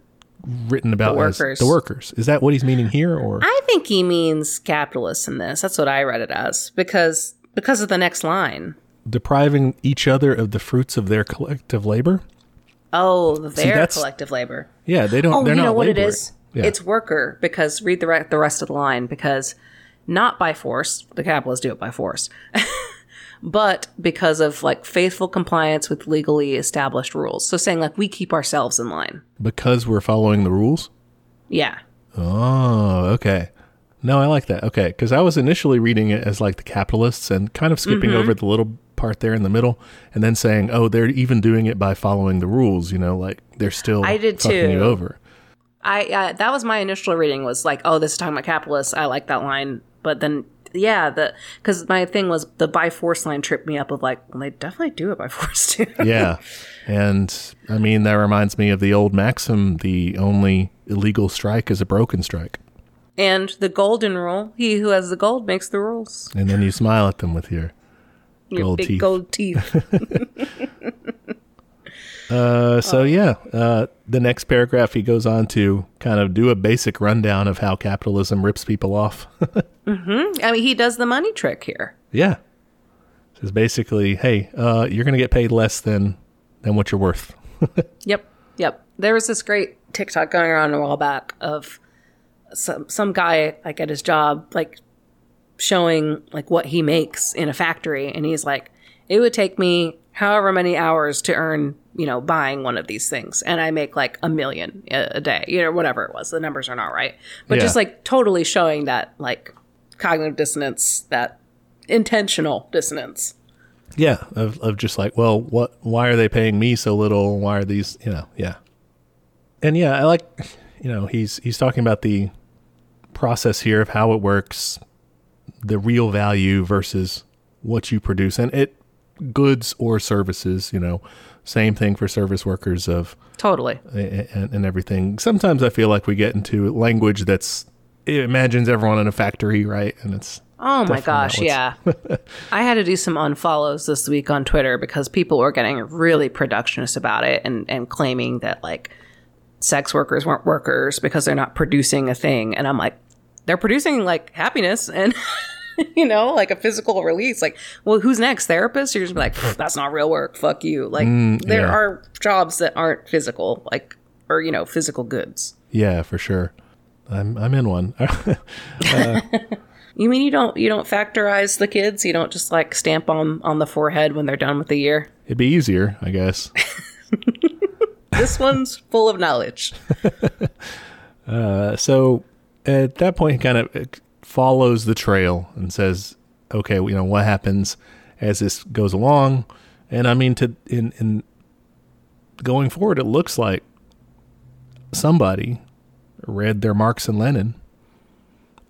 written about as
workers.
the workers. Is that what he's meaning here, or
I think he means capitalists in this. That's what I read it as because because of the next line.
Depriving each other of the fruits of their collective labor?
Oh, their
that's-
collective labor.
Yeah, they don't.
Oh, you know what it is?
Yeah.
It's worker because read the re- the rest of the line because not by force. The capitalists do it by force. But because of like faithful compliance with legally established rules. So saying like we keep ourselves in line.
because we're following the rules.
Yeah.
Oh, okay. No, I like that. Okay, because I was initially reading it as like the capitalists and kind of skipping
Mm-hmm.
over the little part there in the middle, and then saying, "Oh, they're even doing it by following the rules." You know, like they're still
I did
fucking you
too.
over.
I uh, that was my initial reading was like, oh, this is talking about capitalists. I like that line, but then yeah, the because my thing was the by force line tripped me up of like, well, they definitely do it by force too.
yeah. And I mean, that reminds me of the old maxim the only illegal strike is a broken strike.
and the golden rule: he who has the gold makes the rules.
And then you smile at them with your.
Your
Gold
big
teeth.
gold teeth.
Uh, so, yeah. Uh, the next paragraph, he goes on to kind of do a basic rundown of how capitalism rips people off.
I mean, he does the money trick here.
yeah. Says basically, hey, uh, you're going to get paid less than, than what you're worth.
Yep. Yep. There was this great TikTok going around a while back of some some guy like at his job like showing like what he makes in a factory and he's like it would take me however many hours to earn, you know, buying one of these things and I make like a million a, day, you know, whatever it was. The numbers are not right. But
Yeah.
just like totally showing that like cognitive dissonance, that intentional dissonance.
Yeah, of of just like, well, what? Why are they paying me so little? Why are these? You know, yeah. And yeah, I like, you know, he's he's talking about the process here of how it works, the real value versus what you produce, and it goods or services. You know, same thing for service workers of
Totally.
and, and everything. Sometimes I feel like we get into language that's it imagines everyone in a factory, right? And it's
Oh my gosh, yeah. I had to do some unfollows this week on Twitter because people were getting really productionist about it and, and claiming that like sex workers weren't workers because they're not producing a thing. And I'm like, they're producing like happiness and you know, like a physical release. Like, well, who's next? Therapist? You're just like, that's not real work. Fuck you. Like there
yeah.
are jobs that aren't physical, like or you know, physical goods.
yeah, for sure. I'm I'm in one.
You mean you don't you don't factorize the kids? You don't just like stamp on on the forehead when they're done with the year?
It'd be easier, I guess.
This one's full of knowledge.
Uh, so at that point, kind of follows the trail and says, "Okay, you know what happens as this goes along." And I mean, to in in going forward, it looks like somebody read their Marx and Lenin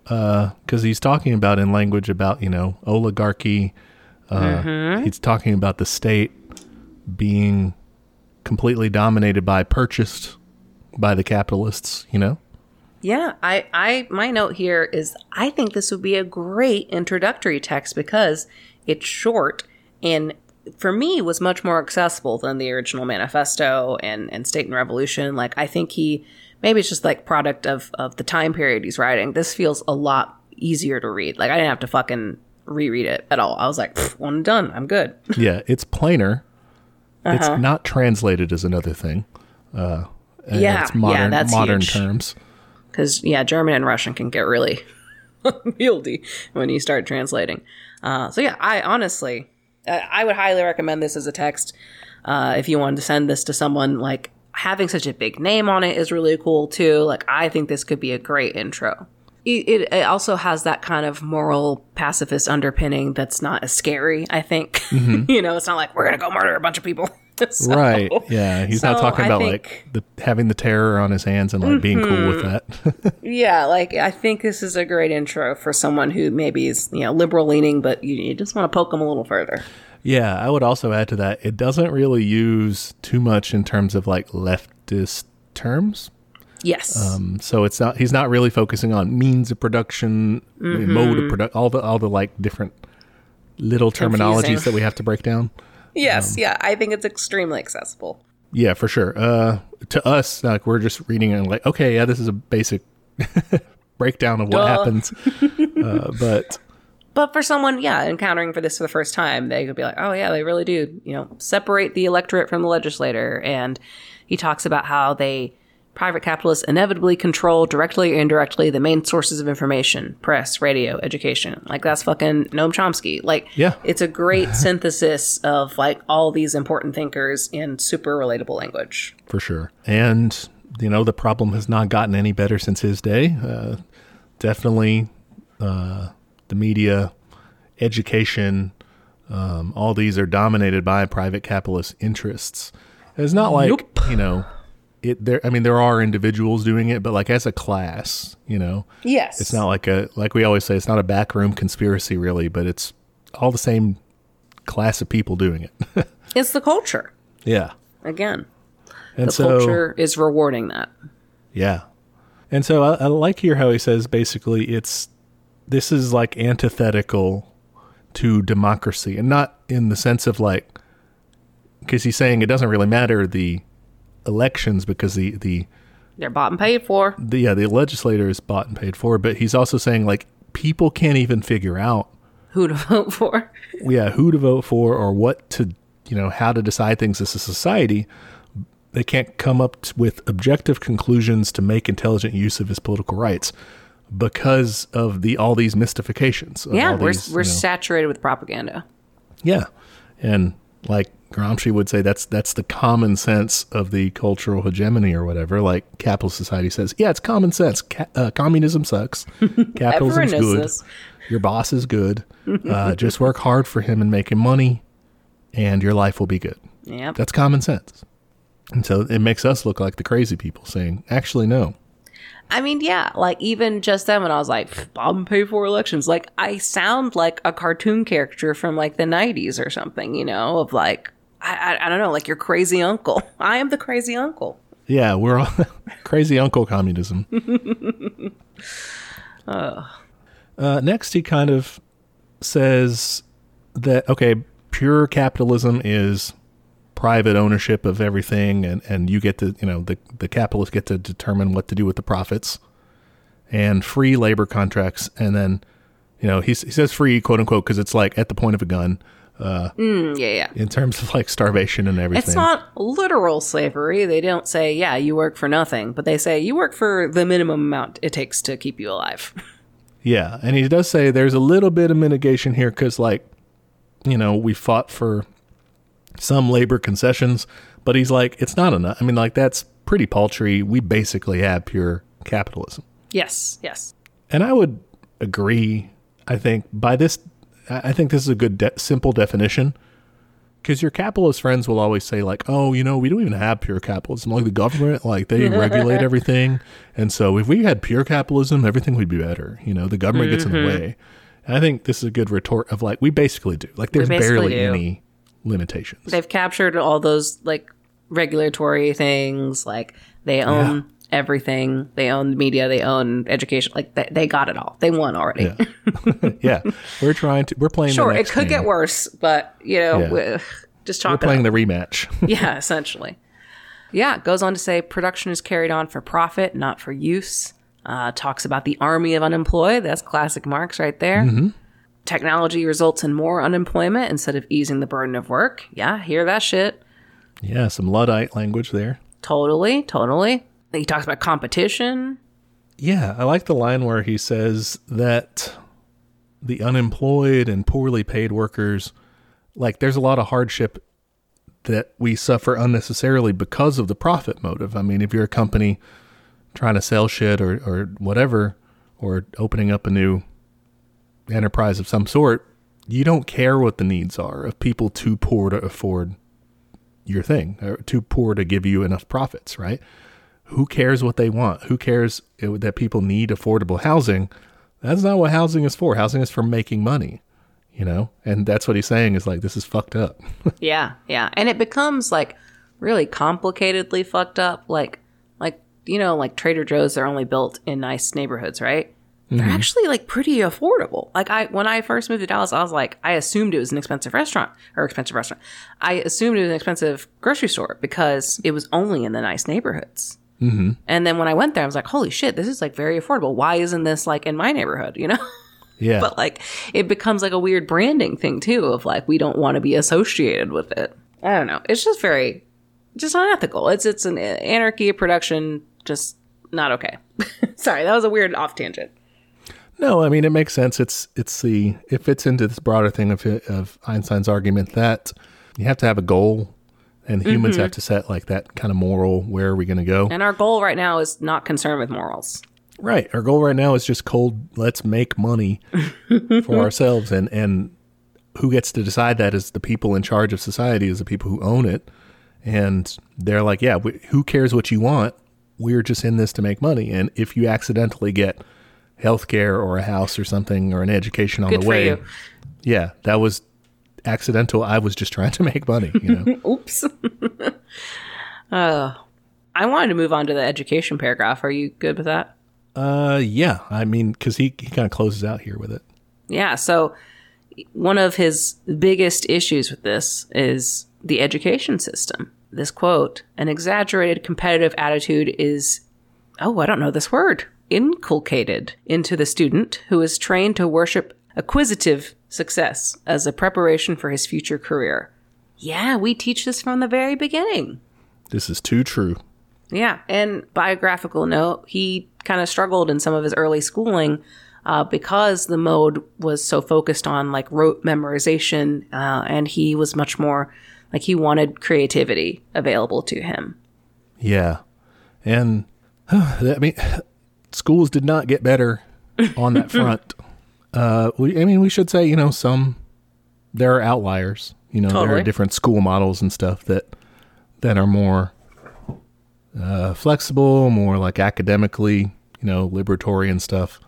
because he's talking about in language about you know oligarchy. Uh, He's talking about the state being completely dominated by purchased by the capitalists. You know.
Yeah, I, I, my note here is I think this would be a great introductory text because it's short and for me was much more accessible than the original manifesto and, and State and Revolution. Like I think he maybe it's just like product of, of the time period he's writing. This feels a lot easier to read. Like I didn't have to fucking reread it at all. I was like, "Pfft, one done. I'm good.
yeah, it's plainer.
Uh-huh.
It's not translated is another thing. Uh, and
Yeah,
it's modern
yeah, that's
modern
huge.
terms.
Because yeah, German and Russian can get really unwieldy when you start translating. Uh, so yeah, I honestly, I would highly recommend this as a text. Uh, if you wanted to send this to someone, like having such a big name on it is really cool too. Like I think this could be a great intro. It, it, it also has that kind of moral pacifist underpinning that's not as scary. I think you know, it's not like we're gonna go murder a bunch of people. So-
right. Yeah. He's not talking about
think- Mm-hmm.
like the having the terror on his hands and like being cool with that.
Yeah, like I think this is a great intro for someone who maybe is you know liberal leaning, but you, you just want to poke them a little further.
yeah, I would also add to that it doesn't really use too much in terms of like leftist terms.
Yes,
Um, so it's not he's not really focusing on means of production,
Mm-hmm.
mode of production, all the all the like different little terminologies
Confusing.
that we have to break down.
Yes, yeah. I think it's extremely accessible.
Yeah, for sure. Uh, to us, like we're just reading and like, okay, yeah, this is a basic breakdown of what
Duh.
happens. uh, but
But for someone, yeah, encountering for this for the first time, they could be like, oh yeah, they really do, you know, separate the electorate from the legislator. And he talks about how they private capitalists inevitably control directly or indirectly the main sources of information press radio education like that's fucking noam chomsky like
Yeah.
it's a great synthesis of like all these important thinkers in super relatable language
for sure, and you know, the problem has not gotten any better since his day. Uh, definitely, uh, the media, education, um, all these are dominated by private capitalist interests. It's not like
Nope.
you know it there I mean there are individuals doing it, but like as a class, you know.
Yes.
It's not like a like we always say it's not a backroom conspiracy really, but it's all the same class of people doing it.
It's the culture.
yeah.
Again,
And
the
so
culture is rewarding that.
Yeah. And so I, I like here how he says basically it's this is like antithetical to democracy and not in the sense of like because he's saying it doesn't really matter the elections because the the
They're bought and paid for.
the yeah the legislator is bought and paid for but he's also saying like people can't even figure out
Who to vote for?
yeah who to vote for or what to you know how to decide things as a society they can't come up with objective conclusions to make intelligent use of his political rights because of the all these mystifications of
Yeah,
all
we're
these,
we're
you know-
saturated with propaganda.
yeah and like Gramsci would say that's that's the common sense of the cultural hegemony or whatever. Like capitalist society says yeah it's common sense. Ca- uh, communism sucks. Capitalism's
knows
good.
this.
your boss is good. Uh, just work hard for him and make him money and your life will be good.
Yep.
that's common sense. And so it makes us look like the crazy people saying actually no
I mean, yeah, like even just then when I was like, "Pff, Bob and pay for elections, like I sound like a cartoon character from like the 90s or something, you know, of like, I, I, I don't know, like your crazy uncle. I am the crazy uncle.
yeah we're all crazy uncle communism uh, next he kind of says that okay pure capitalism is private ownership of everything and, and you get to you know the, the capitalists get to determine what to do with the profits and free labor contracts and then you know he's, he says free quote unquote because it's like at the point of a gun
Mm, yeah, yeah.
in terms of like starvation and everything
It's not literal slavery. They don't say, yeah, you work for nothing, but they say you work for the minimum amount it takes to keep you alive.
Yeah, and he does say there's a little bit of mitigation here because, like, you know, we fought for some labor concessions, but he's like, it's not enough. I mean, like, that's pretty paltry. We basically have pure capitalism.
yes, yes.
And I would agree, I think, by this, I think this is a good, de- simple definition. Because your capitalist friends will always say, like, oh, you know, we don't even have pure capitalism. Like the government, like they regulate everything. And so if we had pure capitalism, everything would be better. You know, the government gets in the mm-hmm. way. And I think this is a good retort of like, we basically do. Like there's
basically
barely
do.
any limitations.
They've captured all those like regulatory things. Like they own everything. They own the media. They own education. Like they, they got it all. They won already.
Yeah. yeah. We're trying to, we're playing
sure,
the
it could get worse, but you know,
Yeah.
we- just
We're playing the rematch.
yeah, essentially. Yeah, goes on to say production is carried on for profit, not for use. Uh, talks about the army of unemployed. That's classic Marx right there. Technology results in more unemployment instead of easing the burden of work. Yeah, hear that shit.
yeah. Some Luddite language there.
Totally, totally. He talks about competition.
Yeah, I like the line where he says that the unemployed and poorly paid workers, like, there's a lot of hardship that we suffer unnecessarily because of the profit motive. I mean, if you're a company trying to sell shit or, or whatever, or opening up a new enterprise of some sort, you don't care what the needs are of people too poor to afford your thing, or too poor to give you enough profits, right? who cares what they want? Who cares that people need affordable housing? That's not what housing is for. Housing is for making money, you know? And that's what he's saying is like, this is fucked up.
Yeah, yeah. And it becomes like really complicatedly fucked up. Like, like, you know, like Trader Joe's, they're only built in nice neighborhoods, right? They're actually like pretty affordable. Like I, when I first moved to Dallas, I was like, I assumed it was an expensive restaurant or expensive restaurant. I assumed it was an expensive grocery store because it was only in the nice neighborhoods. Mm-hmm. And then when I went there, I was like, holy shit, this is like very affordable. Why isn't this like in my neighborhood? You know?
yeah.
but like it becomes like a weird branding thing too of like we don't want to be associated with it i don't know it's just very just unethical it's it's an anarchy of production just not okay sorry that was a weird off tangent
no, I mean, it makes sense. It's, it's the, it fits into this broader thing of, of Einstein's argument that you have to have a goal and humans have mm-hmm. to set like that kind of moral, where are we going to go?
and our goal right now is not concerned with morals
Right. Our goal right now is just cold. Let's make money for ourselves, and and who gets to decide that is the people in charge of society, is the people who own it, And they're like, yeah, we, who cares what you want? We're just in this to make money. And if you accidentally get health care or a house or something or an education on
Good
the way, yeah, that was accidental. I was just trying to make money, you know?
Oops. uh, I wanted to move on to the education paragraph. Are you good with that?
uh, yeah, I mean, because he, he kind of closes out here with it.
Yeah. So, one of his biggest issues with this is the education system. This quote an exaggerated competitive attitude is, oh, I don't know this word, inculcated into the student who is trained to worship acquisitive success as a preparation for his future career. Yeah, we teach this from the very beginning.
This is too true.
Yeah. And biographical note, he kind of struggled in some of his early schooling uh, because the mode was so focused on like rote memorization, uh, and he was much more like he wanted creativity available to him.
Yeah. And I mean, schools did not get better on that front. Uh, we, I mean, we should say, you know, some, there are outliers, you know, there are different school models and stuff that, that are more, uh, flexible, more like academically, you know, liberatory and stuff.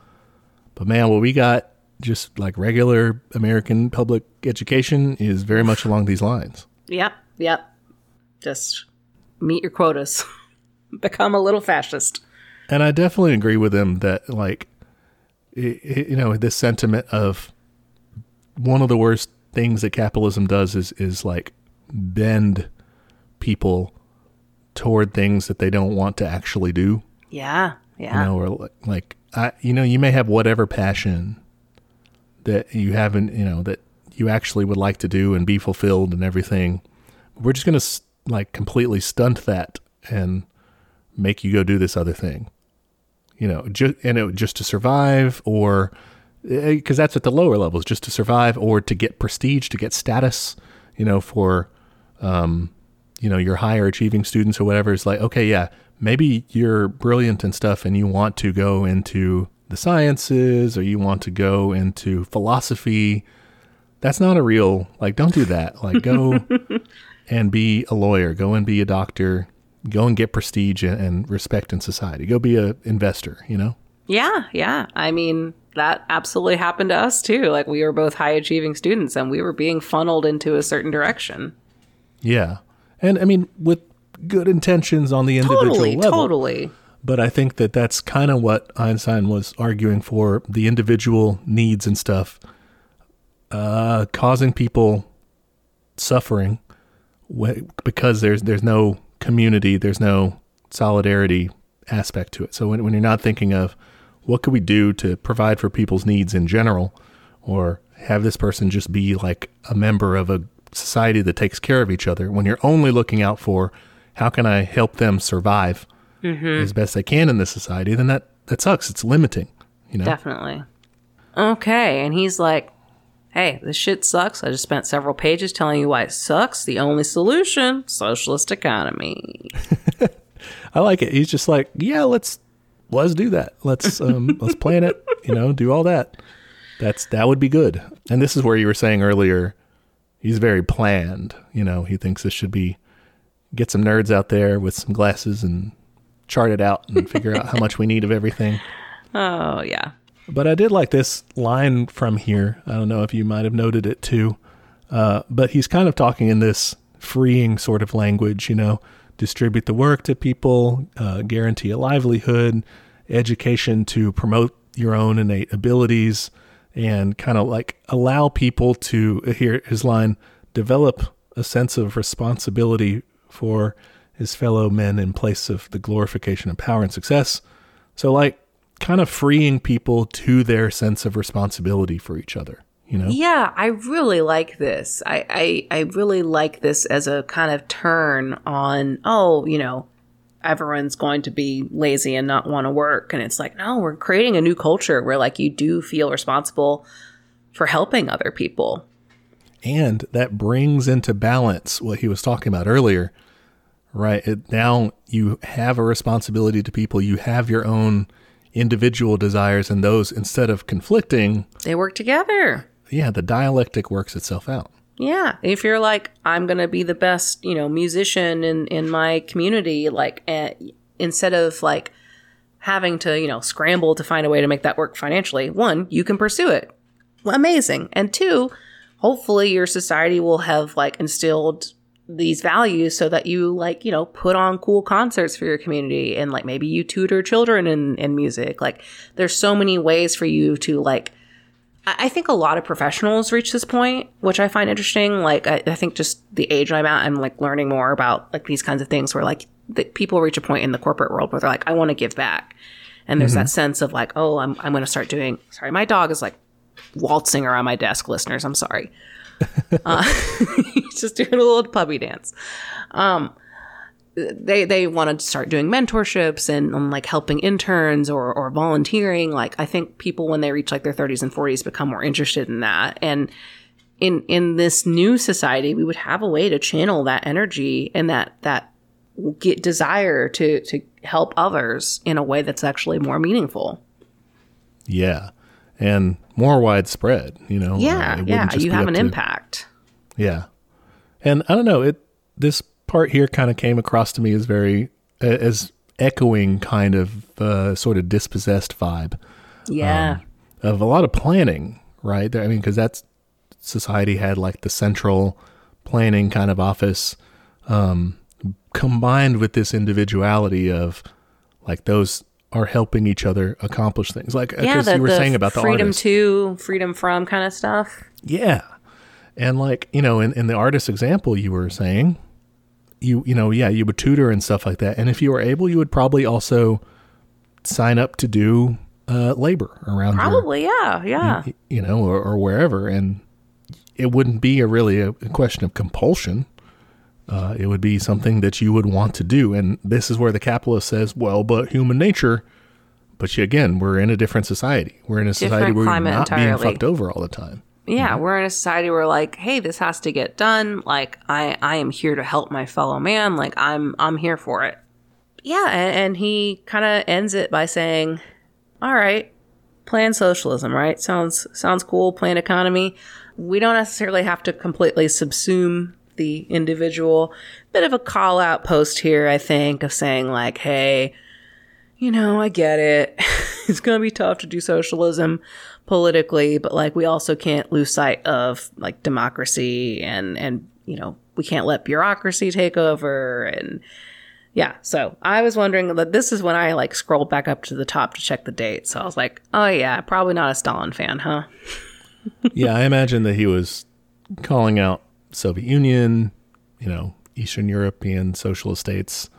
But man, what we got just like regular American public education is very much along these lines.
Yep. Yep. Just meet your quotas, become a little fascist.
And I definitely agree with him that, like, i i you know, this sentiment of one of the worst things that capitalism does is is like bend people toward things that they don't want to actually do.
Yeah. Yeah.
You know, or like, like I, you know, you may have whatever passion that you haven't, you know, that you actually would like to do and be fulfilled and everything. We're just gonna like completely stunt that and make you go do this other thing. You know, just and it, just to survive, or because that's at the lower levels, just to survive, or to get prestige, to get status. You know, for um, you know your higher achieving students or whatever. It's like okay yeah maybe you're brilliant and stuff and you want to go into the sciences or you want to go into philosophy. That's not a real like don't do that. Like go and be a lawyer. Go and be a doctor go and get prestige and, and respect in society go be a investor you know
Yeah, yeah. I mean, that absolutely happened to us too. Like we were both high achieving students and we were being funneled into a certain direction.
yeah and i mean with good intentions on the individual
Totally,
level
totally.
But I think that that's kind of what Einstein was arguing for the individual needs and stuff, uh, causing people suffering because there's there's no community, there's no solidarity aspect to it. So when, when you're not thinking of what could we do to provide for people's needs in general, or have this person just be like a member of a society that takes care of each other, when you're only looking out for how can I help them survive mm-hmm. as best I can in this society, then that that sucks. It's limiting, you know.
Definitely. Okay. And he's like, hey, this shit sucks. I just spent several pages telling you why it sucks. The only solution socialist economy.
I like it. He's just like, yeah, let's let's do that. Let's um let's plan it. You know, do all that. That's that would be good. And this is where you were saying earlier, he's very planned. You know, he thinks this should be get some nerds out there with some glasses and chart it out and figure out how much we need of everything.
Oh, yeah.
But I did like this line from here. I don't know if you might have noted it too. Uh, but he's kind of talking in this freeing sort of language, you know, distribute the work to people, uh, guarantee a livelihood, education to promote your own innate abilities, and kind of like allow people to, hear his line, develop a sense of responsibility for his fellow men in place of the glorification of power and success. So, like, kind of freeing people to their sense of responsibility for each other, you know?
Yeah, I really like this. I, I, I really like this as a kind of turn on, oh, you know, everyone's going to be lazy and not want to work. And it's like, no, we're creating a new culture where like you do feel responsible for helping other people.
And that brings into balance what he was talking about earlier, right? It, now you have a responsibility to people, you have your own individual desires, and those, instead of conflicting,
They work together.
yeah, the dialectic works itself out.
Yeah, if you're like, I'm gonna be the best, you know, musician in in my community, like, uh, instead of like having to, you know, scramble to find a way to make that work financially, one, you can pursue it. Amazing, and two, hopefully your society will have like instilled these values so that you like you know put on cool concerts for your community and like maybe you tutor children in, in music like there's so many ways for you to like I think a lot of professionals reach this point, which I find interesting. Like, I, I, think just the age I'm at, I'm like learning more about like these kinds of things where like the, people reach a point in the corporate world where they're like, I want to give back. And there's mm-hmm. that sense of like, oh, I'm, I'm going to start doing, sorry, my dog is like waltzing around my desk, listeners. I'm sorry. Uh, he's just doing a little puppy dance. Um, they they want to start doing mentorships and, and, like helping interns or or volunteering. Like I think people when they reach like their 30s and 40s become more interested in that. And in in this new society, we would have a way to channel that energy and that that get desire to to help others in a way that's actually more meaningful.
Yeah. And more widespread, you know.
Yeah, uh, yeah, you have an to, impact.
Yeah. And I don't know, it this part here kind of came across to me as very as echoing kind of uh, sort of dispossessed vibe.
Yeah.
Um, of a lot of planning, right? I mean, because that's society had like the central planning kind of office um, combined with this individuality of like those are helping each other accomplish things. Like
yeah, the,
you were saying about the
freedom
artist.
to, freedom from kind of stuff.
Yeah. And like, you know, in, in the artist example you were saying, you you know yeah you would tutor and stuff like that and if you were able you would probably also sign up to do uh, labor around
probably your, yeah yeah
you, you know or, or, wherever and it wouldn't be a really a, a question of compulsion uh, it would be something that you would want to do and this is where the capitalist says well but human nature but you, again we're in a different society we're in a different society where we're not entirely. being fucked over all the time
yeah, mm-hmm. we're in a society where like, hey, this has to get done. Like, I I am here to help my fellow man. Like, I'm I'm here for it. Yeah, and, and he kind of ends it by saying, "All right, plan socialism, right? Sounds sounds cool. Plan economy. We don't necessarily have to completely subsume the individual. Bit of a call out post here, I think, of saying like, hey." You know, I get it. it's going to be tough to do socialism, politically, but like we also can't lose sight of like democracy and and you know we can't let bureaucracy take over and yeah. So I was wondering that this is when I like scrolled back up to the top to check the date. So I was like, oh yeah, probably not a Stalin fan, huh?
yeah, I imagine that he was calling out Soviet Union, you know, Eastern European socialist states.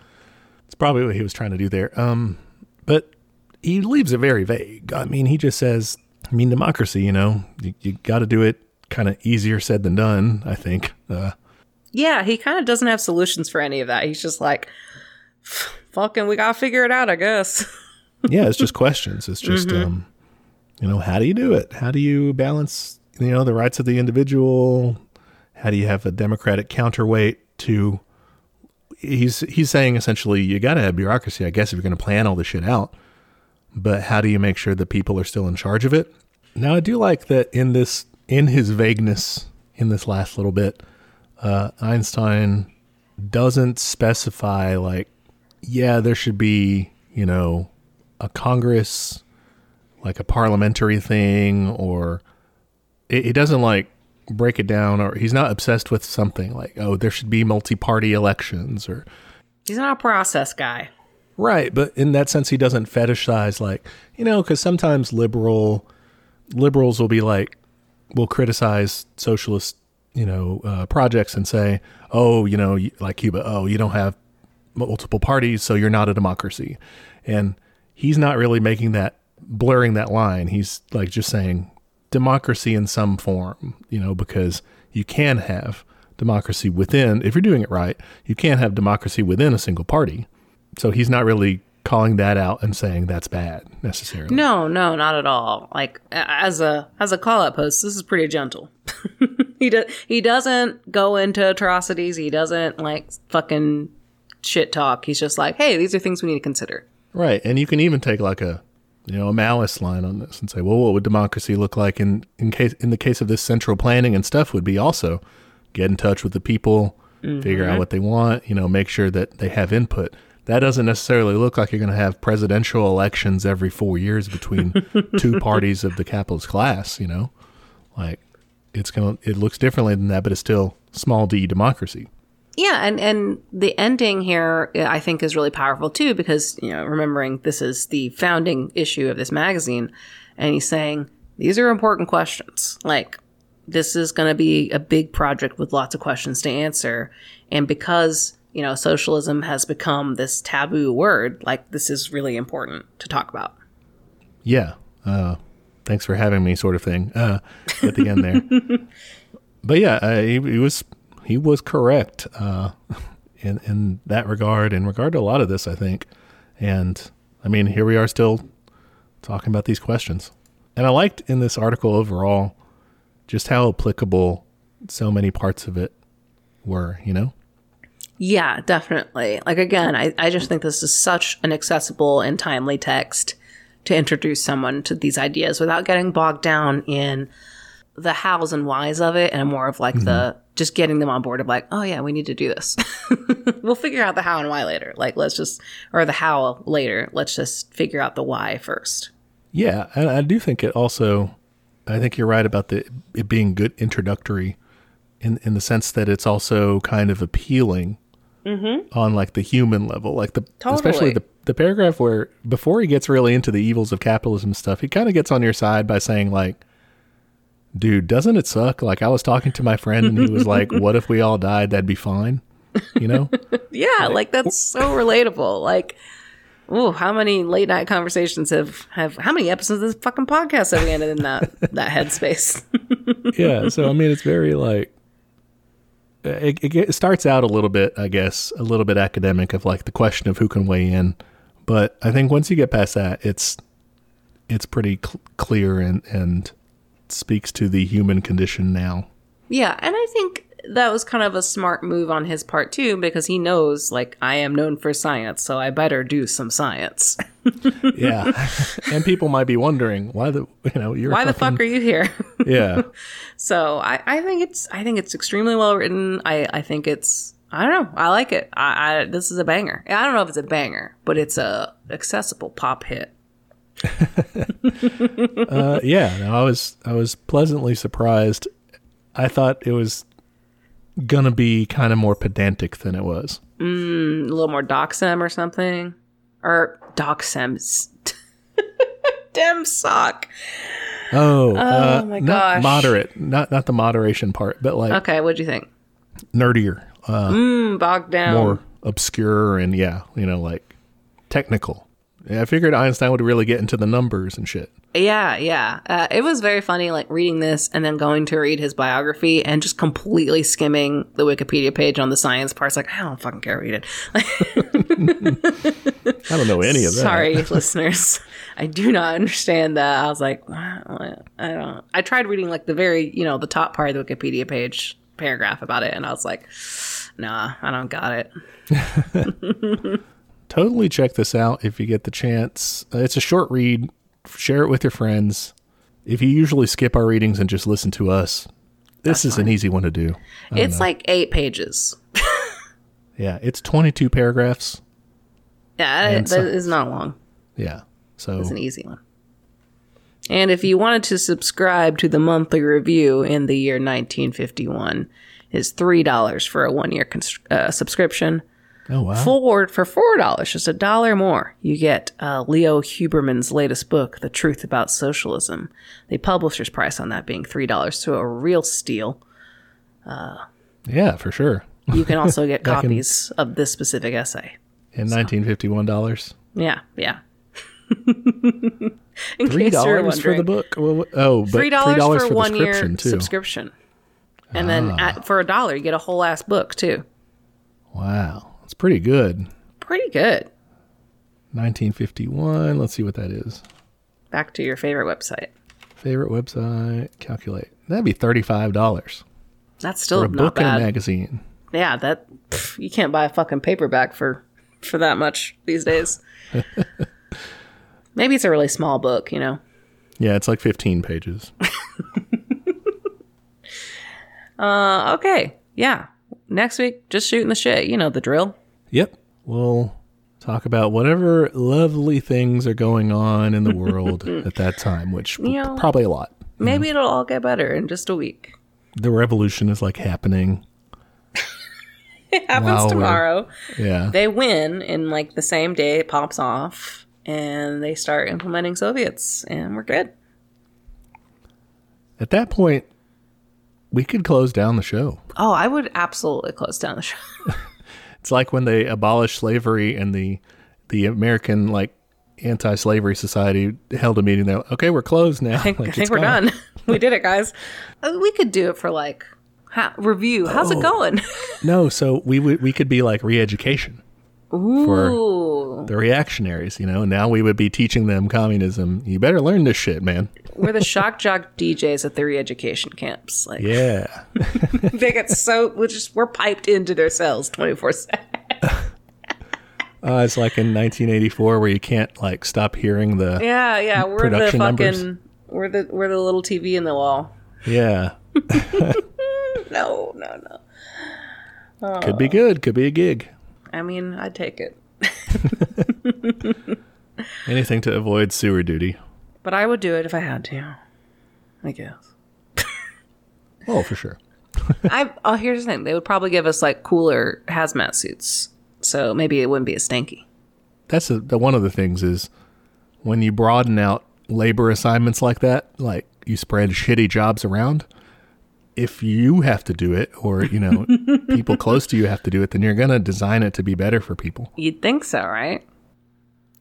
It's probably what he was trying to do there. Um, but he leaves it very vague. I mean, he just says I mean, democracy, you know, you, you got to do it kind of easier said than done, I think. Uh,
yeah, he kind of doesn't have solutions for any of that. He's just like, fucking, we got to figure it out, I guess.
yeah, it's just questions. It's just, mm-hmm. um, you know, how do you do it? How do you balance, you know, the rights of the individual? How do you have a democratic counterweight to? He's he's saying essentially you got to have bureaucracy, I guess, if you're going to plan all this shit out but how do you make sure that people are still in charge of it? Now, I do like that in this, in his vagueness in this last little bit, uh, Einstein doesn't specify like, yeah, there should be, you know, a Congress, like a parliamentary thing, or it, it doesn't like break it down, or he's not obsessed with something like, oh, there should be multi-party elections, or
he's not a process guy.
Right, but in that sense, he doesn't fetishize like you know, because sometimes liberal liberals will be like, will criticize socialist you know uh, projects and say, oh, you know, like Cuba, oh, you don't have multiple parties, so you're not a democracy, and he's not really making that blurring that line. He's like just saying democracy in some form, you know, because you can have democracy within if you're doing it right. You can't have democracy within a single party so he's not really calling that out and saying that's bad necessarily.
No, no, not at all. Like as a as a call out post, this is pretty gentle. he does he doesn't go into atrocities. He doesn't like fucking shit talk. He's just like, hey, these are things we need to consider.
Right, and you can even take like a you know a malice line on this and say, well, what would democracy look like in in case in the case of this central planning and stuff would be also get in touch with the people, figure
Mm-hmm.
out what they want, you know, make sure that they have input. That doesn't necessarily look like you're going to have presidential elections every four years between two parties of the capitalist class, you know? Like, it's going to, it looks differently than that, but it's still small d democracy.
Yeah, and and the ending here uh, I think is really powerful too because you know remembering this is the founding issue of this magazine, and he's saying these are important questions. Like this is going to be a big project with lots of questions to answer, and because you know socialism has become this taboo word, like this is really important to talk about.
Yeah. Uh, thanks for having me, sort of thing. Uh, at the end there. but yeah, uh, he, he was he was correct uh, in in that regard. In regard to a lot of this, I think. And I mean, here we are still talking about these questions. And I liked in this article overall just how applicable so many parts of it were. You know.
Yeah, definitely. Like again, I, I just think this is such an accessible and timely text to introduce someone to these ideas without getting bogged down in the hows and whys of it and more of like the just getting them on board of like, oh yeah, we need to do this. we'll figure out the how and why later. Like let's just or the how later. Let's just figure out the why first.
Yeah, and I do think it also. I think you're right about the it being good introductory, in in the sense that it's also kind of appealing mm-hmm. on like the human level, like the especially the the paragraph where before he gets really into the evils of capitalism stuff, he kind of gets on your side by saying like, "Dude, doesn't it suck?" Like I was talking to my friend and he was like, "What if we all died? That'd be fine," you know.
Yeah, like that's so relatable. Like, oh, how many late night conversations have have how many episodes of this fucking podcast have we ended in that that headspace?
yeah so i mean it's very like it, it it starts out a little bit i guess a little bit academic of like the question of who can weigh in but i think once you get past that it's it's pretty cl- clear and and speaks to the human condition now
yeah, and I think that was kind of a smart move on his part too, because he knows like I am known for science, so I better do some science.
yeah and people might be wondering why the you know you're
Why the fuck are you here?
yeah
so I, I think it's I think it's extremely well written. I, I think it's I don't know. I like it. I, I this is a banger. I don't know if it's a banger, but it's a accessible pop hit.
uh, yeah no, i was i was pleasantly surprised. I thought it was gonna be kind of more pedantic than it was.
A little more doxem or something? Or doxems dem sock.
Oh, uh,
my gosh.
moderate, not not the moderation part, but like
okay what'd you think?
nerdier, uh,
mm, bogged down.
more obscure, and yeah, you know, like technical. Yeah, I figured Einstein would really get into the numbers and shit.
yeah yeah uh, it was very funny like reading this and then going to read his biography and just completely skimming the wikipedia page on the science parts like i don't fucking care read it
I don't know any of that.
sorry listeners i do not understand that i was like what? i don't i tried reading like the very you know the top part of the wikipedia page paragraph about it and i was like nah i don't got it
Totally check this out if you get the chance. Uh, it's a short read. Share it with your friends. If you usually skip our readings and just listen to us, this is an easy one to do.
it's like eight pages
Yeah, it's 22 paragraphs.
yeah it, that
so-
is not long
Yeah. So
It's an easy one. And if you wanted to subscribe to the monthly review in the year 1951, is three dollars for a one year cons- uh, subscription.
Oh wow.
Forward for four dollars, just a dollar more, you get uh, Leo Huberman's latest book, "The Truth About Socialism." The publisher's price on that being three dollars, so a real steal.
yeah, for sure.
You can also get
in-
copies of this specific essay.
In 1951 dollars.
Yeah, yeah.
Three dollars for the book. Well, oh, but
three dollars for,
the
one year
subscription, too.
subscription, and then at, for a dollar you get a whole ass book too.
Wow, that's pretty good.
Pretty good.
1951. Let's see what that is.
Back to your favorite website.
Favorite website. Calculate. That'd be thirty-five dollars
That's still
for a book and a magazine.
yeah, that pff, you can't buy a fucking paperback for for that much these days. Maybe it's a really small book, you know.
Yeah, it's like 15 pages.
Uh, okay. Yeah. Next week, just shooting the shit. You know the drill.
Yep. We'll talk about whatever lovely things are going on in the world at that time, which
You know-
probably a lot.
Maybe it'll all get better in just a week.
The revolution is like happening.
It happens
Wow,
tomorrow.
Yeah.
They win in like the same day it pops off, and they start implementing Soviets, and we're good.
At that point, we could close down the show.
Oh, I would absolutely close down the show.
It's like when they abolished slavery and the the American like anti-slavery society held a meeting. They're like, okay, we're closed now.
I think,
Like,
I think we're
gone.
done. we did it, guys. Uh, We could do it for like ha- review. How's
Oh.
it going?
No, so we would we could be like re-education for
Ooh,
the reactionaries, you know. Now we would be teaching them communism. You better learn this shit, man.
we're the shock jock DJs at the re-education camps. Like
Yeah.
they get so we're just we're piped into their cells twenty four seven.
Uh, it's like in 1984 where you can't like stop hearing the
Yeah, yeah. We're the
Production
fucking
numbers.
we're the we're the little TV in the wall.
yeah.
No, no, no.
Could be good. Could be a gig.
I mean, I'd take it.
Anything to avoid sewer duty.
But I would do it if I had to. I guess.
Oh, for sure.
I oh here's the thing. They would probably give us like cooler hazmat suits. So maybe it wouldn't be as stanky.
That's a, the, one of the things is when you broaden out labor assignments like that, like you spread shitty jobs around. If you have to do it, or you know, people close to you have to do it, then you're gonna design it to be better for people.
You'd think so, right?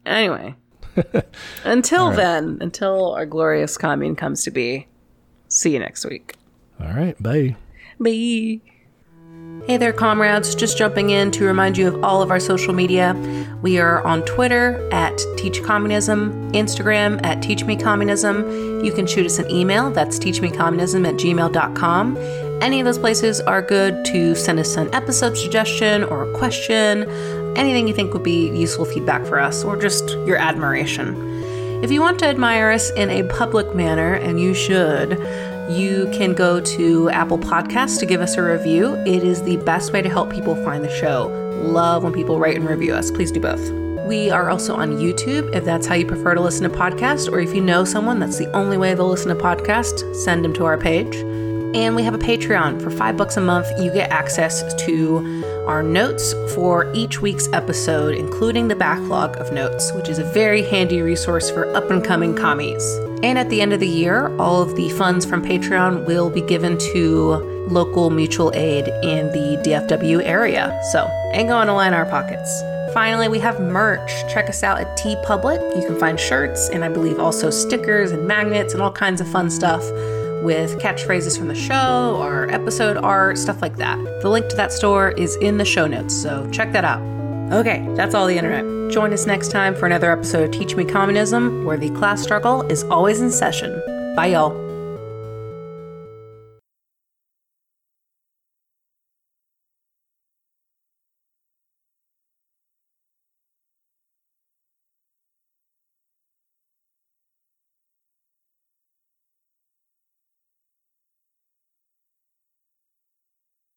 Anyway. until then, until our glorious commune comes to be, see you next week.
All right, bye.
Bye. Hey there, comrades. Just jumping in to remind you of all of our social media. We are on Twitter at Teach Communism, Instagram at Teach Me Communism. You can shoot us an email. That's teachmecommunism at gmail.com. Any of those places are good to send us an episode suggestion or a question, anything you think would be useful feedback for us, or just your admiration. If you want to admire us in a public manner, and you should, you can go to Apple Podcasts to give us a review. It is the best way to help people find the show. Love when people write and review us. Please do both. We are also on YouTube if that's how you prefer to listen to podcasts, or if you know someone that's the only way they'll listen to podcasts, send them to our page. And we have a Patreon. For five bucks a month, you get access to our notes for each week's episode, including the backlog of notes, which is a very handy resource for up and coming commies. And at the end of the year, all of the funds from Patreon will be given to local mutual aid in the DFW area. So, ain't going to line our pockets. Finally, we have merch. Check us out at TeePublic. You can find shirts and I believe also stickers and magnets and all kinds of fun stuff with catchphrases from the show or episode art, stuff like that. The link to that store is in the show notes, so check that out. Okay, that's all the internet. Join us next time for another episode of Teach Me Communism, where the class struggle is always in session. Bye, y'all.